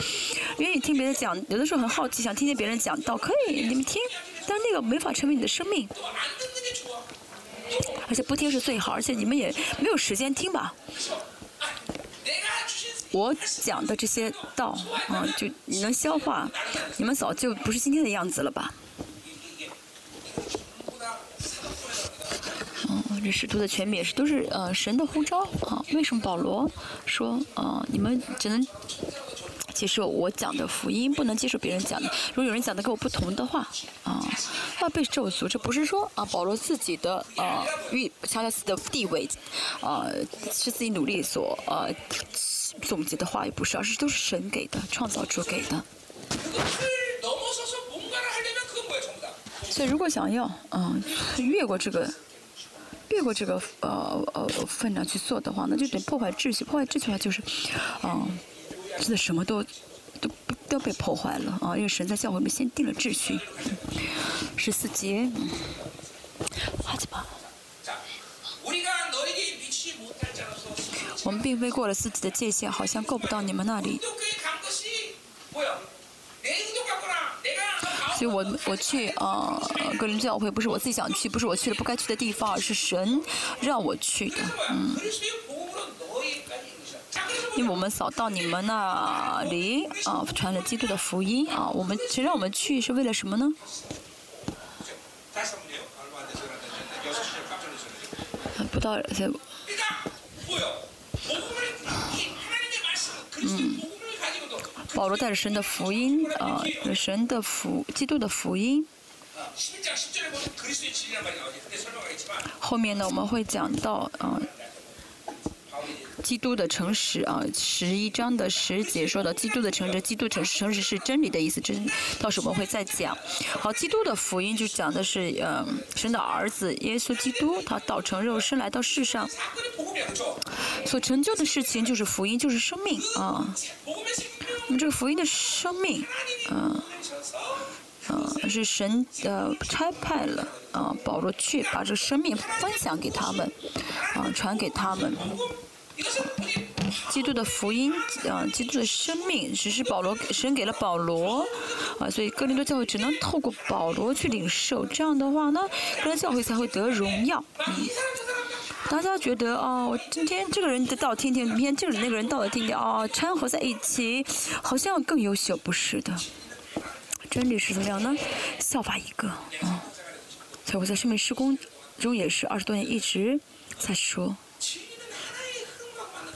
愿意听别人讲，有的时候很好奇，想听听别人讲道，可以你们听，但那个没法成为你的生命。而且不听是最好，而且你们也没有时间听吧。我讲的这些道啊，就你能消化，你们早就不是今天的样子了吧。这使徒的权柄也是都是呃神的呼召啊。为什么保罗说呃你们只能接受我讲的福音，不能接受别人讲的？如果有人讲的跟我不同的话啊，要被咒诅。这不是说啊保罗自己的呃欲强调自己的地位呃是自己努力所呃总结的话语，不是，而是都是神给的，创造主给的。所以如果想要嗯越过这个。越过这个呃呃分量去做的话，那就得破坏秩序。破坏秩序的话，就是，嗯，真的什么都都都被破坏了啊！因为神在教会里面先定了秩序。十四节，好几吧。我们并非过了自己的界限，好像够不到你们那里。所以我我去啊，格林教会不是我自己想去，不是我去了不该去的地方，而是神让我去的，嗯。因为我们扫到你们那里啊，传了基督的福音啊，我们谁让我们去是为了什么呢？不到这。嗯。保罗带着神的福音，啊，神的福，基督的福音。后面呢，我们会讲到，啊，基督的诚实，啊，十一章的十节说的基督的诚实，基督诚实，诚实是真理的意思，真到时候我们会再讲。好，基督的福音就讲的是，嗯，神的儿子耶稣基督，他道成肉身来到世上，所成就的事情就是福音，就是生命，啊。我们这个福音的生命，嗯，嗯，是神呃差派了啊，保罗去把这生命分享给他们，啊，传给他们。基督的福音，啊，基督的生命，只是保罗神给了保罗，啊，所以哥林多教会只能透过保罗去领受。这样的话呢，哥林多教会才会得荣耀。嗯。大家觉得哦，今天这个人的道听听，明天这个人那个人道的听听，哦，掺和在一起，好像更优秀，不是的。真理是怎么样呢？效法一个，啊，所以我在生命施工中也是二十多年一直在说。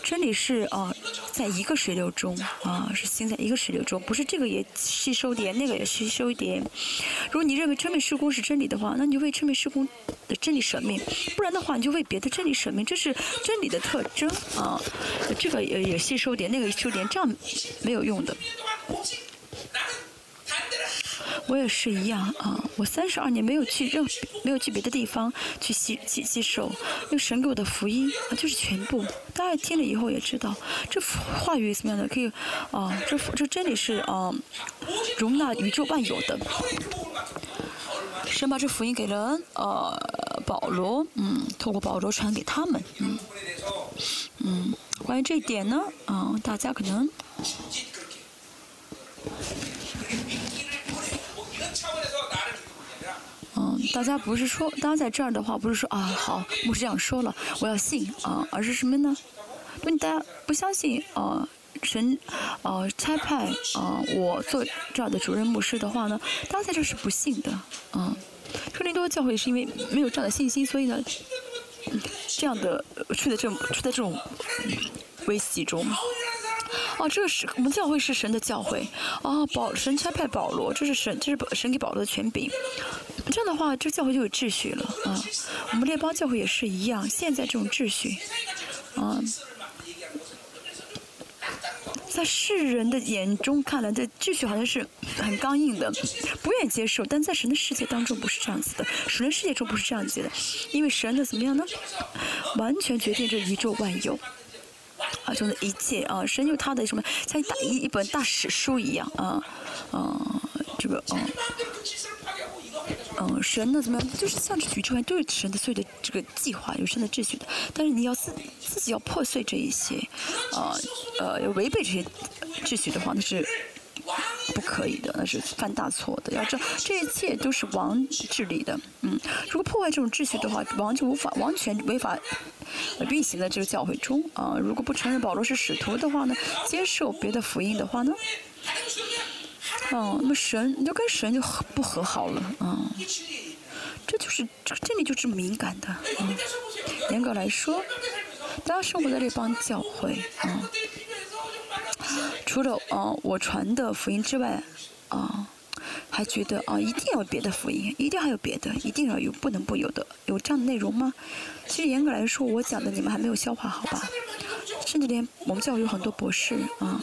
真理是啊，在一个水流中啊，是行在一个水流中，不是这个也吸收点，那个也吸收一点。如果你认为真理施工是真理的话，那你就为真理施工的真理舍命；不然的话，你就为别的真理舍命。这是真理的特征啊。这个也也吸收点，那个吸收点，这样没有用的。我也是一样啊！我三十二年没有去任没有去别的地方去吸吸吸收，因为神给我的福音啊就是全部。大家听了以后也知道，这话语怎么样的可以啊？这这真理是啊，容纳宇宙万有的。神把这福音给了呃保罗，嗯，透过保罗传给他们，嗯嗯。关于这一点呢，啊，大家可能。嗯大家不是说，大家在这儿的话，不是说啊，好，牧师这样说了，我要信啊，而是什么呢？如果大家不相信啊，神啊差派啊我做这儿的主任牧师的话呢，大家在这是不信的啊。特林多教会是因为没有这样的信心，所以呢，这样的处在这种处在这种危机中。哦，这个是我们教会是神的教会。哦，保神差派保罗，这是神，这是神给保罗的权柄。这样的话，这教会就有秩序了啊。我们列邦教会也是一样，现在这种秩序，啊，在世人的眼中看来，这秩序好像是很刚硬的，不愿意接受。但在神的世界当中不是这样子的，神的世界中不是这样子的，因为神的怎么样呢？完全决定这宇宙万有。啊，中的一切啊，神有他的什么，像一大一一本大史书一样啊，啊，这个啊，嗯，神呢怎么样？就是像这宇宙万都是神的所有的这个计划，有神的秩序的。但是你要自自己要破碎这一些，啊，呃，要违背这些秩序的话，那是。不可以的，那是犯大错的。要知道，这一切都是王治理的。嗯，如果破坏这种秩序的话，王就无法完全违法运行在这个教会中啊。如果不承认保罗是使徒的话呢，接受别的福音的话呢，嗯，那么神你就跟神就不和好了啊。这就是这这里就是敏感的。嗯，严格来说，大家生活在这帮教会啊。除了啊，我传的福音之外，啊，还觉得啊，一定要有别的福音，一定还有别的，一定要有，不能不有的，有这样的内容吗？其实严格来说，我讲的你们还没有消化好吧？甚至连我们教会有很多博士啊，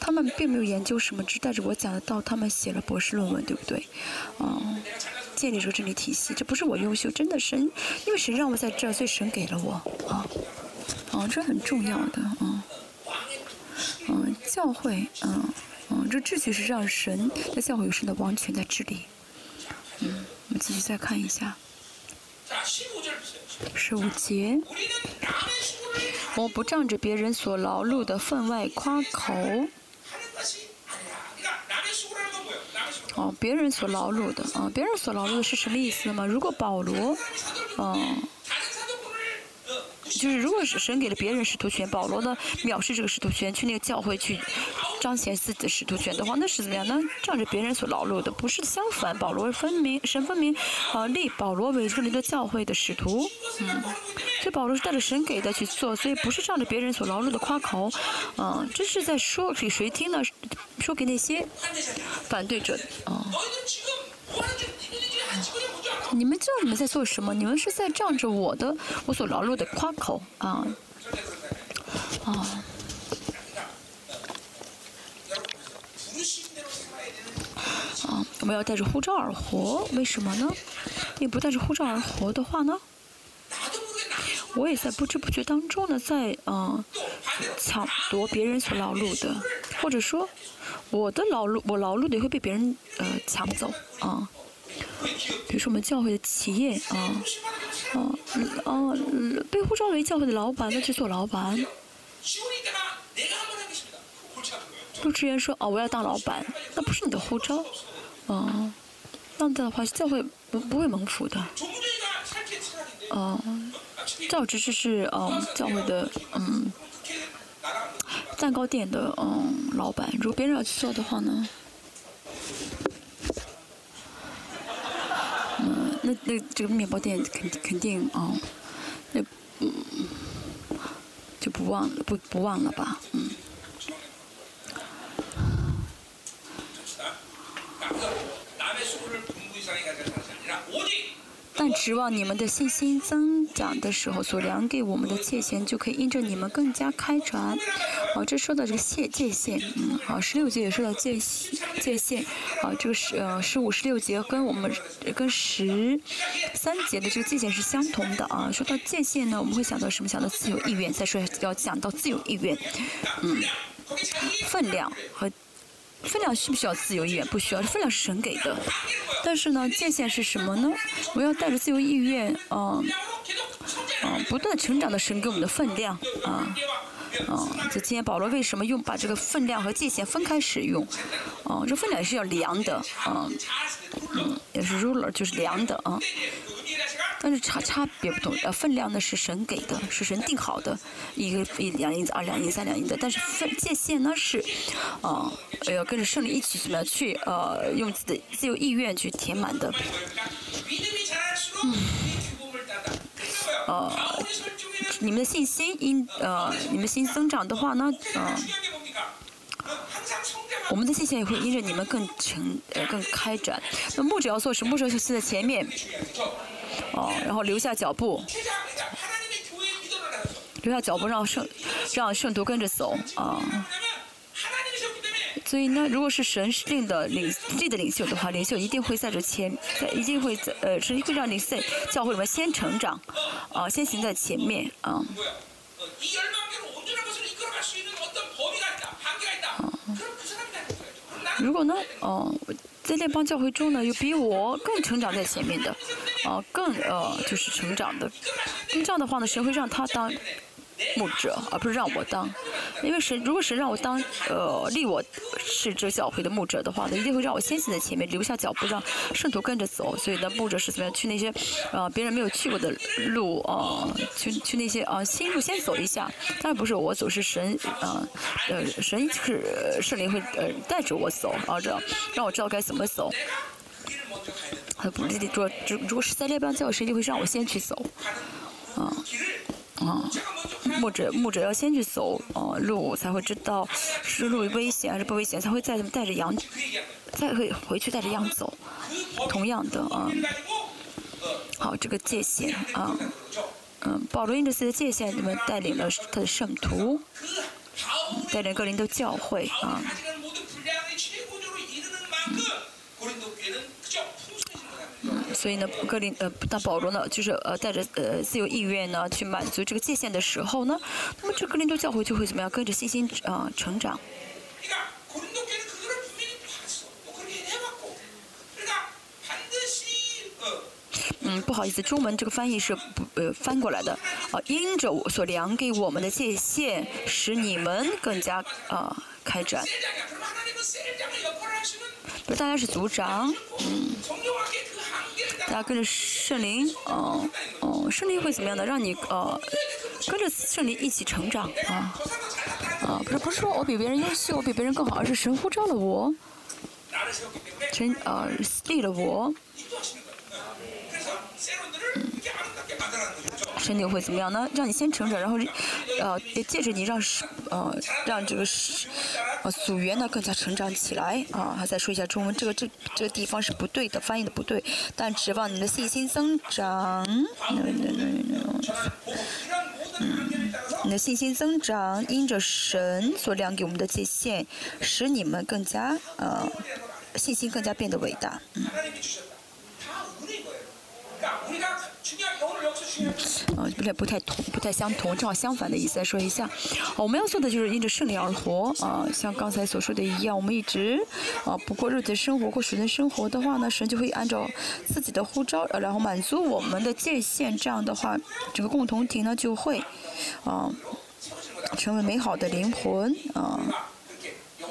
他们并没有研究什么，只带着我讲的道，他们写了博士论文，对不对？啊，建立这个真理体系，这不是我优秀，真的神，因为神让我在这儿，所以神给了我啊，啊，这很重要的啊。教会，嗯嗯，这秩序是让神在教会有神的王权在治理。嗯，我们继续再看一下。十五节，我不仗着别人所劳碌的分外夸口。哦，别人所劳碌的，啊，别人所劳碌的是什么意思吗？如果保罗，嗯。就是如果是神给了别人使徒权，保罗呢藐视这个使徒权，去那个教会去彰显自己的使徒权的话，那是怎么样呢？仗着别人所劳碌的，不是相反，保罗分明神分明啊立保罗为这里的教会的使徒，嗯，所以保罗是带着神给的去做，所以不是仗着别人所劳碌的夸口，啊，这是在说给谁听呢？说给那些反对者啊。你们知道你们在做什么？你们是在仗着我的我所劳碌的夸口啊啊啊！我们要带着护照而活，为什么呢？你不带着护照而活的话呢？我也在不知不觉当中呢，在嗯抢夺别人所劳碌的，或者说我的劳碌，我劳碌的也会被别人呃抢走啊。比如说我们教会的企业啊，啊，啊，被呼召为教会的老板，那去做老板。陆志源说：“哦，我要当老板，那不是你的呼召，啊，那样的话教会不不会蒙福的。啊，教职只是嗯教会的嗯蛋糕店的嗯老板，如果别人要去做的话呢？”那那这个面包店肯肯定哦，那嗯就不忘不不忘了吧，嗯。但指望你们的信心增长的时候，所量给我们的界限就可以因着你们更加开展。好，这说到这个界界限，嗯，好，十六节也说到界限界限。好，这个十呃十五十六节跟我们跟十三节的这个界限是相同的啊。说到界限呢，我们会想到什么？想到自由意愿。再说要讲到自由意愿，嗯，分量和。分量需不需要自由意愿？不需要，分量是神给的。但是呢，界限是什么呢？我要带着自由意愿，嗯，嗯，不断成长的神给我们的分量，啊，嗯，就今天保罗为什么用把这个分量和界限分开使用？嗯，这分量也是要量的，嗯，嗯，也是 ruler 就是量的啊。但是差差别不同，呃，分量呢是神给的，是神定好的，一个一两银子，二两银三两银子。但是分界限呢是，啊，要跟着圣灵一起怎么样去，呃，用自己的自由意愿去填满的。嗯。呃，你们的信心因呃，你们心增长的话呢，嗯，我们的信心也会因着你们更成呃更开展。那牧者要做什么？牧者是在前面。哦，然后留下脚步，留下脚步让圣让圣徒跟着走啊。所以呢，如果是神令的领力的领袖的话，领袖一定会在这前，在一定会在呃，是会让领袖教会里面先成长，啊，先行在前面啊。如果呢，哦。在列邦教会中呢，有比我更成长在前面的，啊，更呃就是成长的，那这样的话呢，谁会让他当。牧者，而不是让我当，因为神如果神让我当，呃，立我是这教会的牧者的话呢，一定会让我先行在前面，留下脚步，让圣徒跟着走。所以呢，牧者是怎么样去那些，呃，别人没有去过的路，啊，去去那些啊新路先走一下。当然不是我走，是神，啊，呃，神是圣灵会呃带着我走，啊，这样让我知道该怎么走。他不一定说，如如果是在列邦教会，神就会让我先去走，啊。啊，牧者牧者要先去走呃路，才会知道是路危险还是不危险，才会再带着羊，再会回去带着羊走。同样的啊，好这个界限啊，嗯，保罗因着自己的界限，你们带领了他的圣徒，带领各林的教会啊。所以呢，格林呃，当保罗呢，就是呃，带着呃自由意愿呢，去满足这个界限的时候呢，那么这格林多教会就会怎么样，跟着信心啊成长。嗯，不好意思，中文这个翻译是不呃翻过来的啊，因着我所量给我们的界限，使你们更加啊开展。不是，大家是组长，嗯。大家跟着圣灵，哦哦，圣灵会怎么样的？让你呃跟着圣灵一起成长啊啊！不是不是说我比别人优秀，我比别人更好，而是神呼召了我，神呃立了我。神灵会怎么样呢？让你先成长，然后呃借着你让呃让这个呃组员呢更加成长起来啊！还再说一下中文，这个这这个地方是不对的，翻译的不对，但指望你的信心增长。嗯，你的信心增长，因着神所量给我们的界限，使你们更加呃信心更加变得伟大。嗯。嗯，不太不太同，不太相同，正好相反的意思再说一下。我们要做的就是因着圣灵而活啊，像刚才所说的一样，我们一直啊不过日子生活，过水的生活的话呢，神就会按照自己的呼召，然后满足我们的界限。这样的话，整个共同体呢就会啊成为美好的灵魂啊，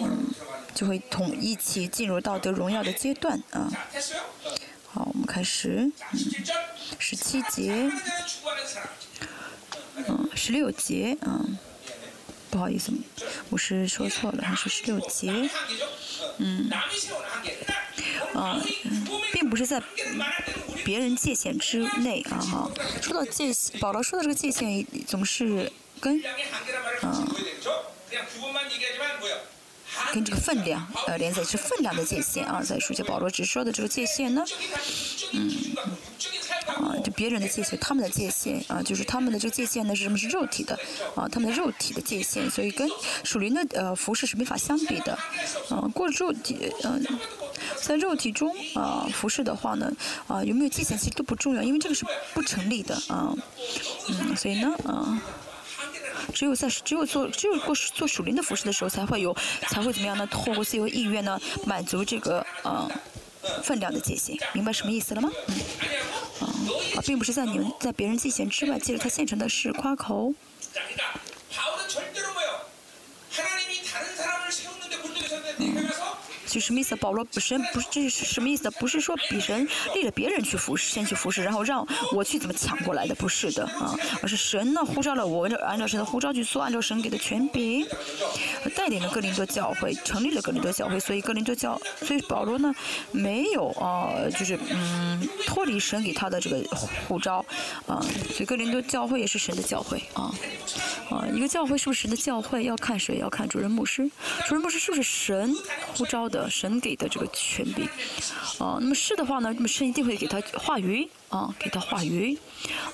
嗯，就会同一起进入道德荣耀的阶段啊。好，我们开始，嗯，十七节，嗯，十六节，嗯，不好意思，我是说错了，还是十六节，嗯，啊，并不是在别人界限之内啊哈。说到界限，保罗说的这个界限总是跟，嗯。跟这个分量，呃，连在是分量的界限啊，在书记保罗只说的这个界限呢，嗯，啊，就别人的界限，他们的界限啊，就是他们的这个界限呢是什么？是肉体的，啊，他们的肉体的界限，所以跟属灵的呃服饰是没法相比的，啊，过肉体，嗯，在肉体中啊服饰的话呢，啊，有没有界限其实都不重要，因为这个是不成立的啊，嗯，所以呢，啊。只有在只有做只有过做属灵的服饰的时候，才会有才会怎么样呢？透过自由意愿呢，满足这个啊分量的界限，明白什么意思了吗？嗯，啊，并不是在你们在别人界限之外，借着他现成的事夸口。就什么意思？保罗神不是这是什么意思？不是说比神立了别人去服侍，先去服侍，然后让我去怎么抢过来的？不是的啊，而是神呢呼召了我，按照神的呼召去做，按照神给的权柄，带领了哥林多教会，成立了哥林多教会。所以哥林多教，所以保罗呢没有啊，就是嗯脱离神给他的这个呼召啊。所以哥林多教会也是神的教会啊啊，一个教会是不是神的教会？要看谁？要看主任牧师。主任牧师是不是神呼召的？神给的这个权柄，啊，那么是的话呢，那么神一定会给他话语，啊，给他话语，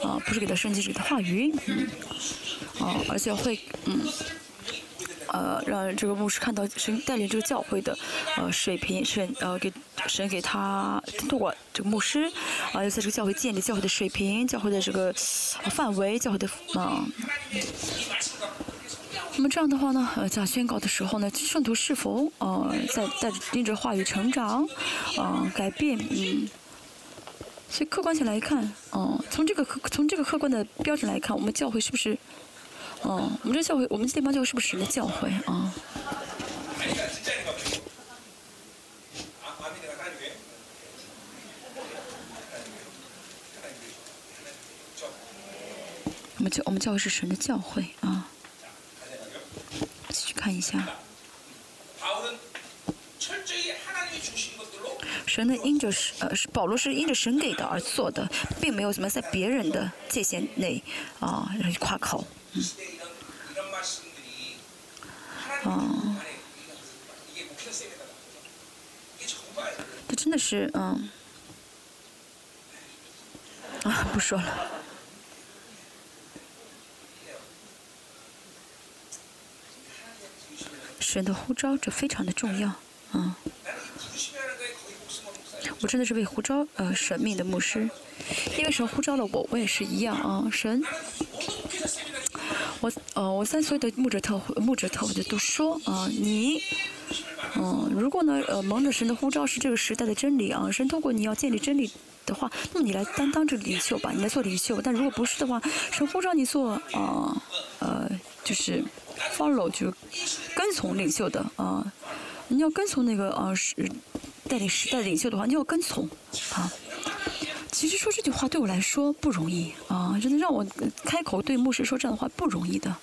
啊，不是给他圣经，是给他话语，嗯，啊，而且会，嗯，呃，让这个牧师看到神带领这个教会的，呃，水平，神，呃，给神给他通过这个牧师，啊，要在这个教会建立教会的水平，教会的这个范围，教会的，嗯。那么这样的话呢，呃，在宣告的时候呢，圣徒是否呃在带着盯着话语成长，呃改变，嗯，所以客观性来看，嗯，从这个客从这个客观的标准来看，我们教会是不是，嗯，我们这教会，我们这地方教会是不是神的教会啊？我们教我们教会是神的教会啊。看一下，神的因着是呃是保罗是因着神给的而做的，并没有什么在别人的界限内啊夸口，嗯，啊，这真的是嗯，啊不说了。神的呼召这非常的重要，啊！我真的是为呼召呃神命的牧师，因为神呼召了我，我也是一样啊。神，我呃我在所有的牧者特牧者特会的都说啊，你，嗯，如果呢呃蒙着神的呼召是这个时代的真理啊，神通过你要建立真理的话，那么你来担当这个领袖吧，你来做领袖。但如果不是的话，神呼召你做啊就是。follow 就跟从领袖的啊，你要跟从那个啊是带领时代领袖的话，你要跟从啊。其实说这句话对我来说不容易啊，真的让我开口对牧师说这样的话不容易的。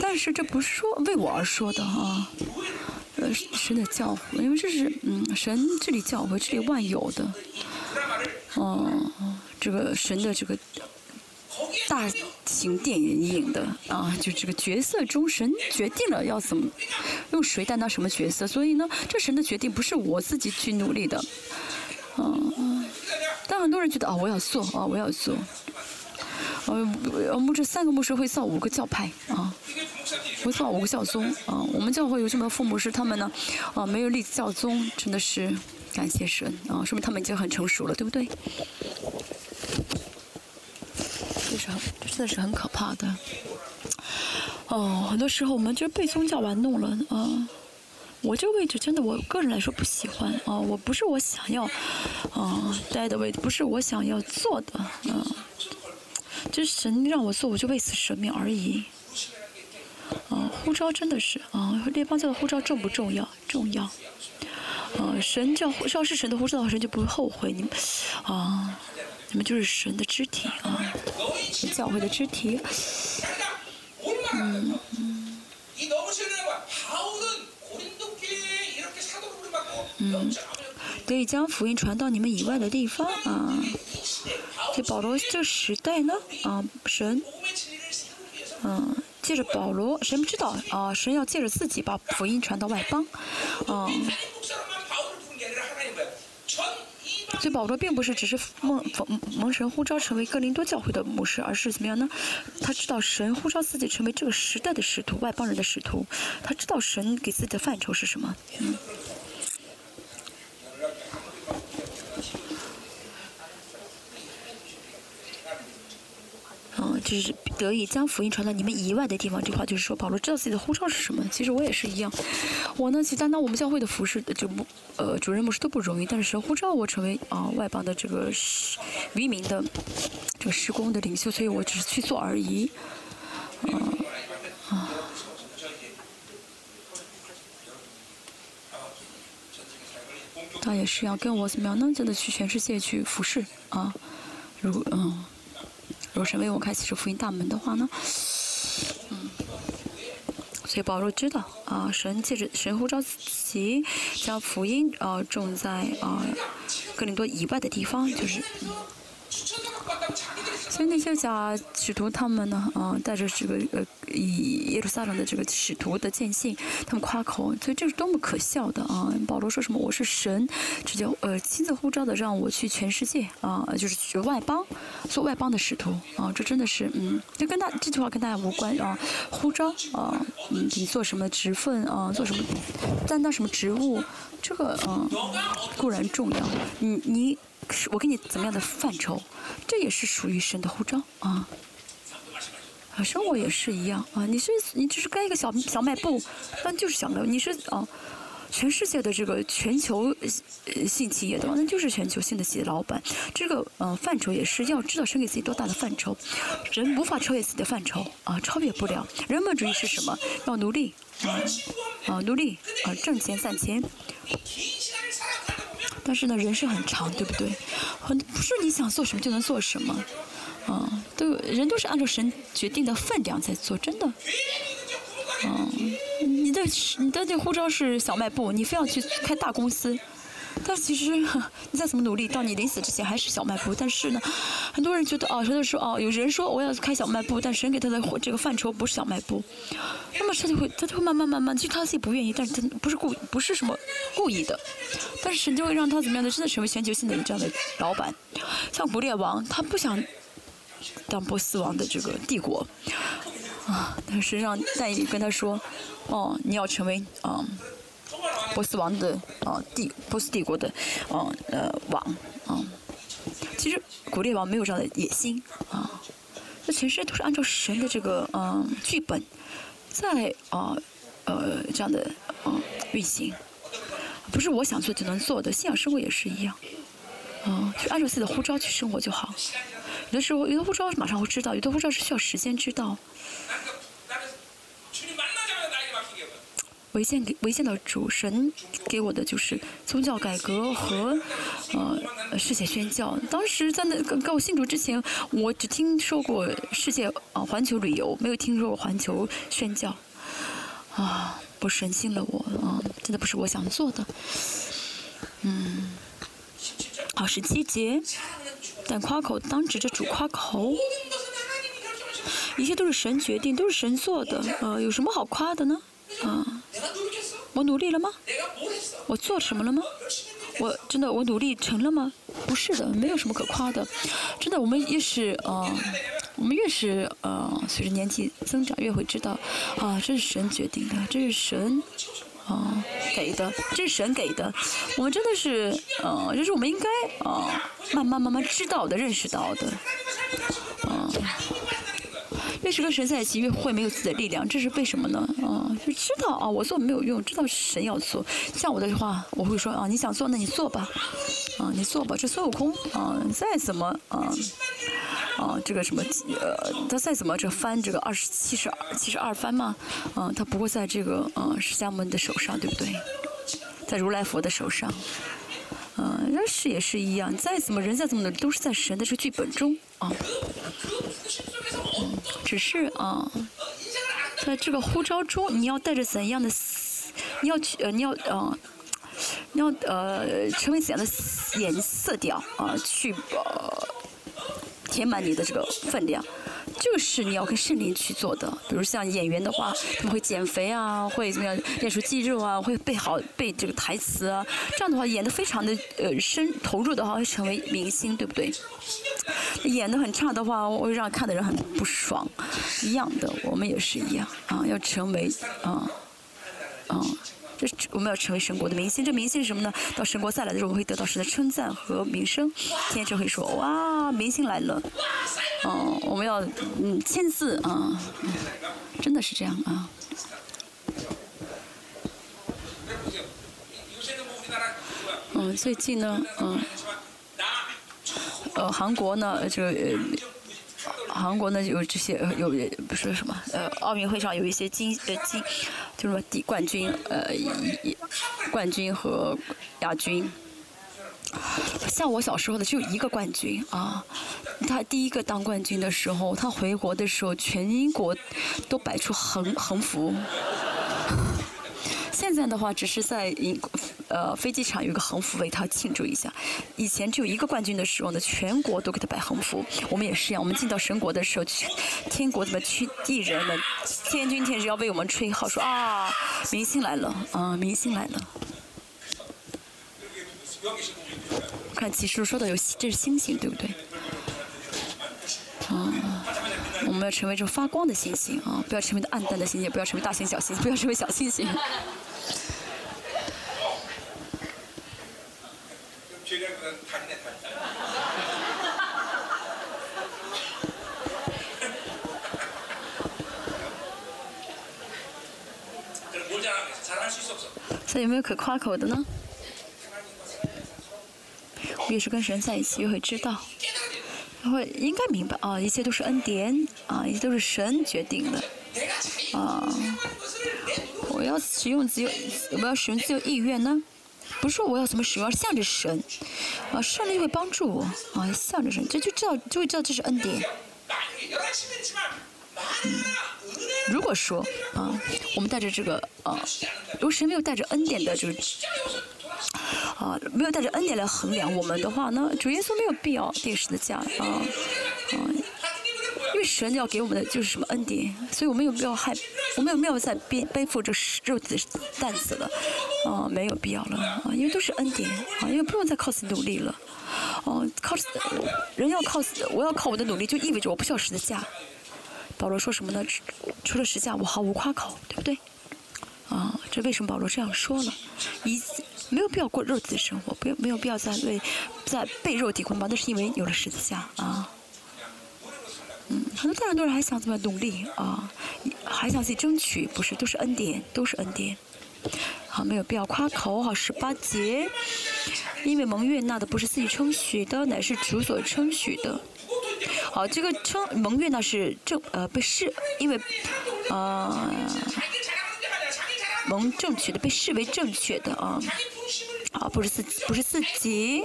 但是这不是说为我而说的啊，呃，神的教诲，因为这是嗯神这里教诲这里万有的，嗯，这个神的这个。大型电影的啊，就这个角色中，神决定了要怎么用谁担当什么角色，所以呢，这神的决定不是我自己去努力的，嗯，但很多人觉得啊，我要做啊，我要做，呃，我们这三个牧师会造五个教派啊，会造五个教宗啊，我们教会有这么父母师，他们呢，啊，没有立教宗，真的是感谢神啊，说明他们已经很成熟了，对不对？真的是很可怕的。哦，很多时候我们就被宗教玩弄了啊！我这个位置真的，我个人来说不喜欢啊！我不是我想要啊待的位置，不是我想要做的嗯。就是神让我做，我就为此舍命而已。啊，呼召真的是啊，列邦教的呼召重不重要？重要。啊，神叫呼召是神的呼召，神就不会后悔。你们啊。你们就是神的肢体啊，教会的肢体。嗯嗯。嗯，可以将福音传到你们以外的地方啊。这保罗这时代呢啊，神，嗯，借着保罗，神知道啊，神要借着自己把福音传到外邦，啊。对保罗并不是只是蒙蒙蒙神呼召成为哥林多教会的牧师，而是怎么样呢？他知道神呼召自己成为这个时代的使徒，外邦人的使徒。他知道神给自己的范畴是什么。嗯。嗯，就是得以将福音传到你们以外的地方。这话就是说，保罗知道自己的呼召是什么。其实我也是一样，我呢，其实担当我们教会的服饰，就不呃主任牧师都不容易。但是神呼召我成为啊外邦的这个渔民的这个施工的领袖，所以我只是去做而已。嗯啊。他也是要跟我怎么样呢？真的去全世界去服侍啊！如果嗯，如果神为我开启这福音大门的话呢，嗯，所以保罗知道啊，神借着神呼召自己将福音啊种在啊格林多以外的地方，就是。所以那些假使徒他们呢，啊，带着这个呃以耶路撒冷的这个使徒的见信，他们夸口，所以这是多么可笑的啊！保罗说什么？我是神直接呃亲自呼召的，让我去全世界啊，就是去外邦做外邦的使徒啊！这真的是嗯，就跟大这句话跟大家无关啊！呼召啊，嗯，你做什么职分啊？做什么担当什么职务？这个嗯固然重要，你你。我给你怎么样的范畴，这也是属于神的护照啊。啊，生活也是一样啊。你是你只是干一个小小卖部，那就是小卖部。你是啊，全世界的这个全球性企业的话，那就是全球性的企业老板。这个呃范畴也是要知道神给自己多大的范畴。人无法超越自己的范畴啊，超越不了。人本主义是什么？要努力啊啊，努力啊，挣钱攒钱。但是呢，人生很长，对不对？很不是你想做什么就能做什么，嗯，都人都是按照神决定的分量在做，真的。嗯，你的你的这护照是小卖部，你非要去开大公司。但其实你再怎么努力，到你临死之前还是小卖部。但是呢，很多人觉得哦，神就说哦，有人说我要开小卖部，但神给他的这个范畴不是小卖部，那么他就会他就会慢慢慢慢，其实他自己不愿意，但是他不是故不是什么故意的，但是神就会让他怎么样的，真的成为全球性的这样的老板。像古列王，他不想当波斯王的这个帝国啊，但是让但也跟他说，哦，你要成为啊。波斯王的啊帝波斯帝国的啊呃王啊，其实古列王没有这样的野心啊，那全世界都是按照神的这个嗯剧本在啊呃这样的嗯运行，不是我想做就能做的，信仰生活也是一样，啊，就按照自己的呼召去生活就好。有的时候有的呼召马上会知道，有的呼召是需要时间知道。违宪给违宪的主神给我的就是宗教改革和呃世界宣教。当时在那跟我信主之前，我只听说过世界啊环球旅游，没有听说过环球宣教。啊，不神信了我啊，真的不是我想做的。嗯，好是七节，但夸口当指着主夸口，一切都是神决定，都是神做的，呃，有什么好夸的呢？啊。我努力了吗？我做什么了吗？我真的我努力成了吗？不是的，没有什么可夸的。真的，我们越是啊，我们越是呃，随着年纪增长，越会知道啊，这是神决定的，这是神啊给的，这是神给的。我们真的是呃，这是我们应该啊，慢慢慢慢知道的、认识到的，啊。越是跟神在一起，越会没有自己的力量，这是为什么呢？啊，就知道啊，我做没有用，知道神要做。像我的话，我会说啊，你想做，那你做吧，啊，你做吧。这孙悟空啊，再怎么啊啊，这个什么呃，他再怎么这翻这个二十七十二七十二番嘛，啊，他不会在这个啊释迦牟尼的手上，对不对？在如来佛的手上，嗯，那是也是一样，再怎么人再怎么的，都是在神的这个剧本中啊。只是啊，在这个呼召中，你要带着怎样的，你要去呃，你要呃，你要呃，成为怎样的颜色调啊，去呃，填满你的这个分量。就是你要跟圣灵去做的，比如像演员的话，他们会减肥啊，会怎么样练出肌肉啊，会背好背这个台词啊，这样的话演的非常的呃深投入的话，会成为明星，对不对？演的很差的话，会让看的人很不爽。一样的，我们也是一样啊，要成为啊啊。这我们要成为神国的明星，这明星是什么呢？到神国再来的时候，我会得到神的称赞和名声。天天就会说：“哇，明星来了！”哦，我们要嗯签字啊，真的是这样啊。嗯，最近呢，嗯，呃，韩国呢，这个。韩国呢有这些有不是什么呃奥运会上有一些金呃金，就什么第冠军呃冠军和亚军。像我小时候的只有一个冠军啊，他第一个当冠军的时候，他回国的时候，全英国都摆出横横幅。现在的话，只是在英呃飞机场有一个横幅为他庆祝一下。以前只有一个冠军的时候呢，全国都给他摆横幅。我们也是一样，我们进到神国的时候，天国的区艺人们，天君天使要为我们吹号，说啊，明星来了，啊，明星来了。看启示录说的有，这是星星，对不对？啊，我们要成为这种发光的星星啊，不要成为暗淡的星星，不要成为大星小星，不要成为小星星。所以有没有可夸口的呢？越是跟神在一起，越会知道，会应该明白啊，一切都是恩典啊，一切都是神决定的啊。我要使用自由，我要使用自由意愿呢？不是说我要怎么使用，而向着神啊，圣灵会帮助我啊，向着神，这就知道就会知道这是恩典。嗯如果说啊，我们带着这个啊，如果神没有带着恩典的这个。啊，没有带着恩典来衡量我们的话呢，主耶稣没有必要定时的价啊啊，因为神要给我们的就是什么恩典，所以我们有必要害，我们有没有在背背负着肉体的担子了？啊，没有必要了啊，因为都是恩典啊，因为不用再靠自己努力了，哦，靠人要靠死我要靠我的努力，就意味着我不需要十字架。保罗说什么呢？除了十字架，我毫无夸口，对不对？啊，这为什么保罗这样说了？一。没有必要过肉体的生活，不要没有必要在为在被肉体捆绑，那是因为有了十字架啊。嗯，很多大人都是还想怎么努力啊，还想自己争取，不是都是恩典，都是恩典。好，没有必要夸口。好，十八节，因为蒙悦纳的不是自己称许的，乃是主所称许的。好，这个称蒙悦纳是正呃被视，因为啊。蒙正确的被视为正确的啊，啊不是自己不是自己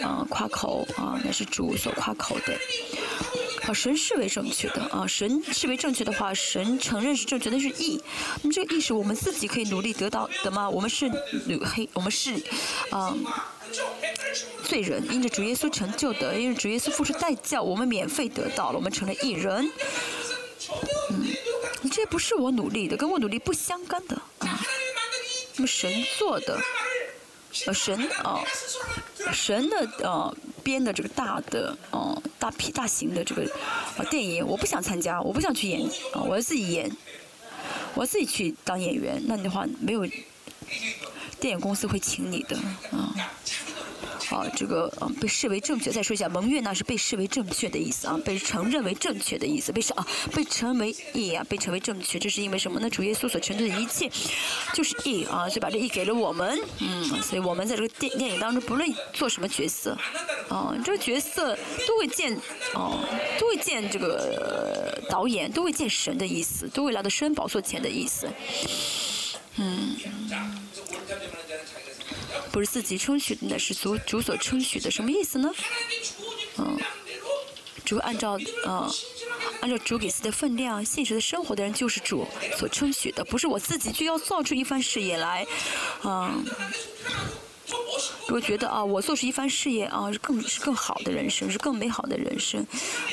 啊夸口啊，那是主所夸口的。啊，神视为正确的啊，神视为正确的话，神承认是正确，的是义。那么这个义是我们自己可以努力得到的吗？我们是黑，我们是啊罪人，因着主耶稣成就的，因为主耶稣付出代价，我们免费得到了，我们成了义人。嗯，这不是我努力的，跟我努力不相干的啊。那么神做的，呃神啊，神的呃编的这个大的呃大批大型的这个呃电影，我不想参加，我不想去演啊，我要自己演，我要自己去当演员，那你的话没有电影公司会请你的啊。啊，这个嗯，被视为正确。再说一下，蒙悦呢是被视为正确的意思啊，被承认为正确的意思。被啊？被称为义啊，被称为正确，这是因为什么呢？主耶稣所成就的一切就是义啊，就把这义给了我们。嗯，所以我们在这个电电影当中，不论做什么角色，啊，这个角色都会见，哦，都会见这个导演，都会见神的意思，都会来到圣宝座前的意思。嗯。不是自己称许的，那是主主所称许的，什么意思呢？嗯，主按照呃，按照主给自己的分量，现实的生活的人就是主所称许的，不是我自己就要造出一番事业来，嗯，如果觉得啊，我做出一番事业啊，是更是更好的人生，是更美好的人生，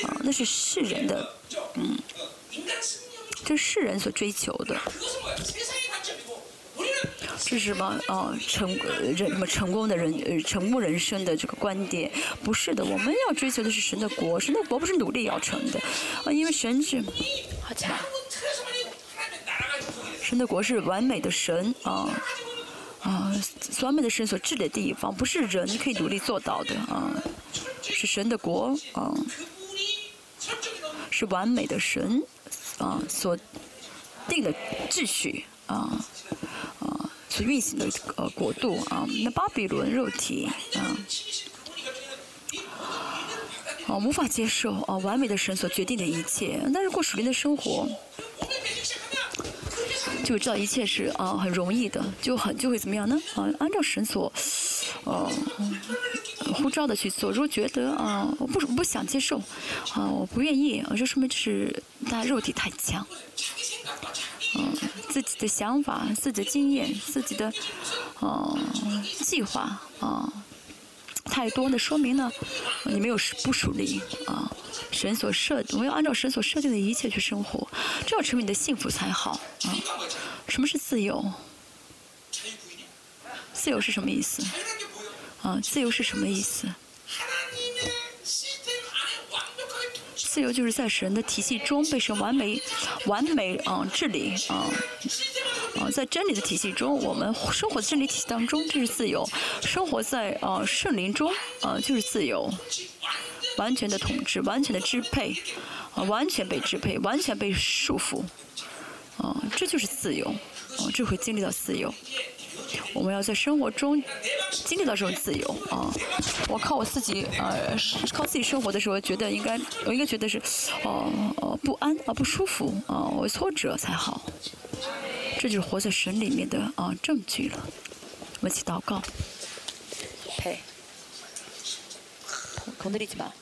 啊，那是世人的，嗯，这是世人所追求的。这是什么？哦，成人什么成功的人，呃，成功人生的这个观点，不是的。我们要追求的是神的国，神的国不是努力要成的，啊，因为神是，神的国是完美的神啊，啊，完美的神所治的地方，不是人可以努力做到的啊，是神的国啊，是完美的神啊所定的秩序啊啊。运行的呃国度啊，那巴比伦肉体啊，啊无法接受啊完美的神所决定的一切，但是过属灵的生活，就知道一切是啊很容易的，就很就会怎么样呢？啊，按照神所，呃，呼召的去做。如果觉得啊，我不不想接受，啊，我不愿意，啊，这说明就是他肉体太强。嗯，自己的想法、自己的经验、自己的，呃，计划啊，太多的说明呢，你没有不属灵啊。神所设，我们要按照神所设定的一切去生活，这样成为你的幸福才好啊。什么是自由？自由是什么意思？啊，自由是什么意思？自由就是在神的体系中被神完美、完美啊治理啊啊，在真理的体系中，我们生活在真理体系当中，这是自由；生活在啊圣灵中啊，就是自由，完全的统治，完全的支配，啊，完全被支配，完全被束缚，啊，这就是自由，啊，这会经历到自由。我们要在生活中经历到这种自由啊！我靠我自己呃，靠自己生活的时候，觉得应该我应该觉得是哦哦不安啊不舒服啊，我挫折才好。这就是活在神里面的啊证据了。我们一起祷告。呸，孔德利去吧。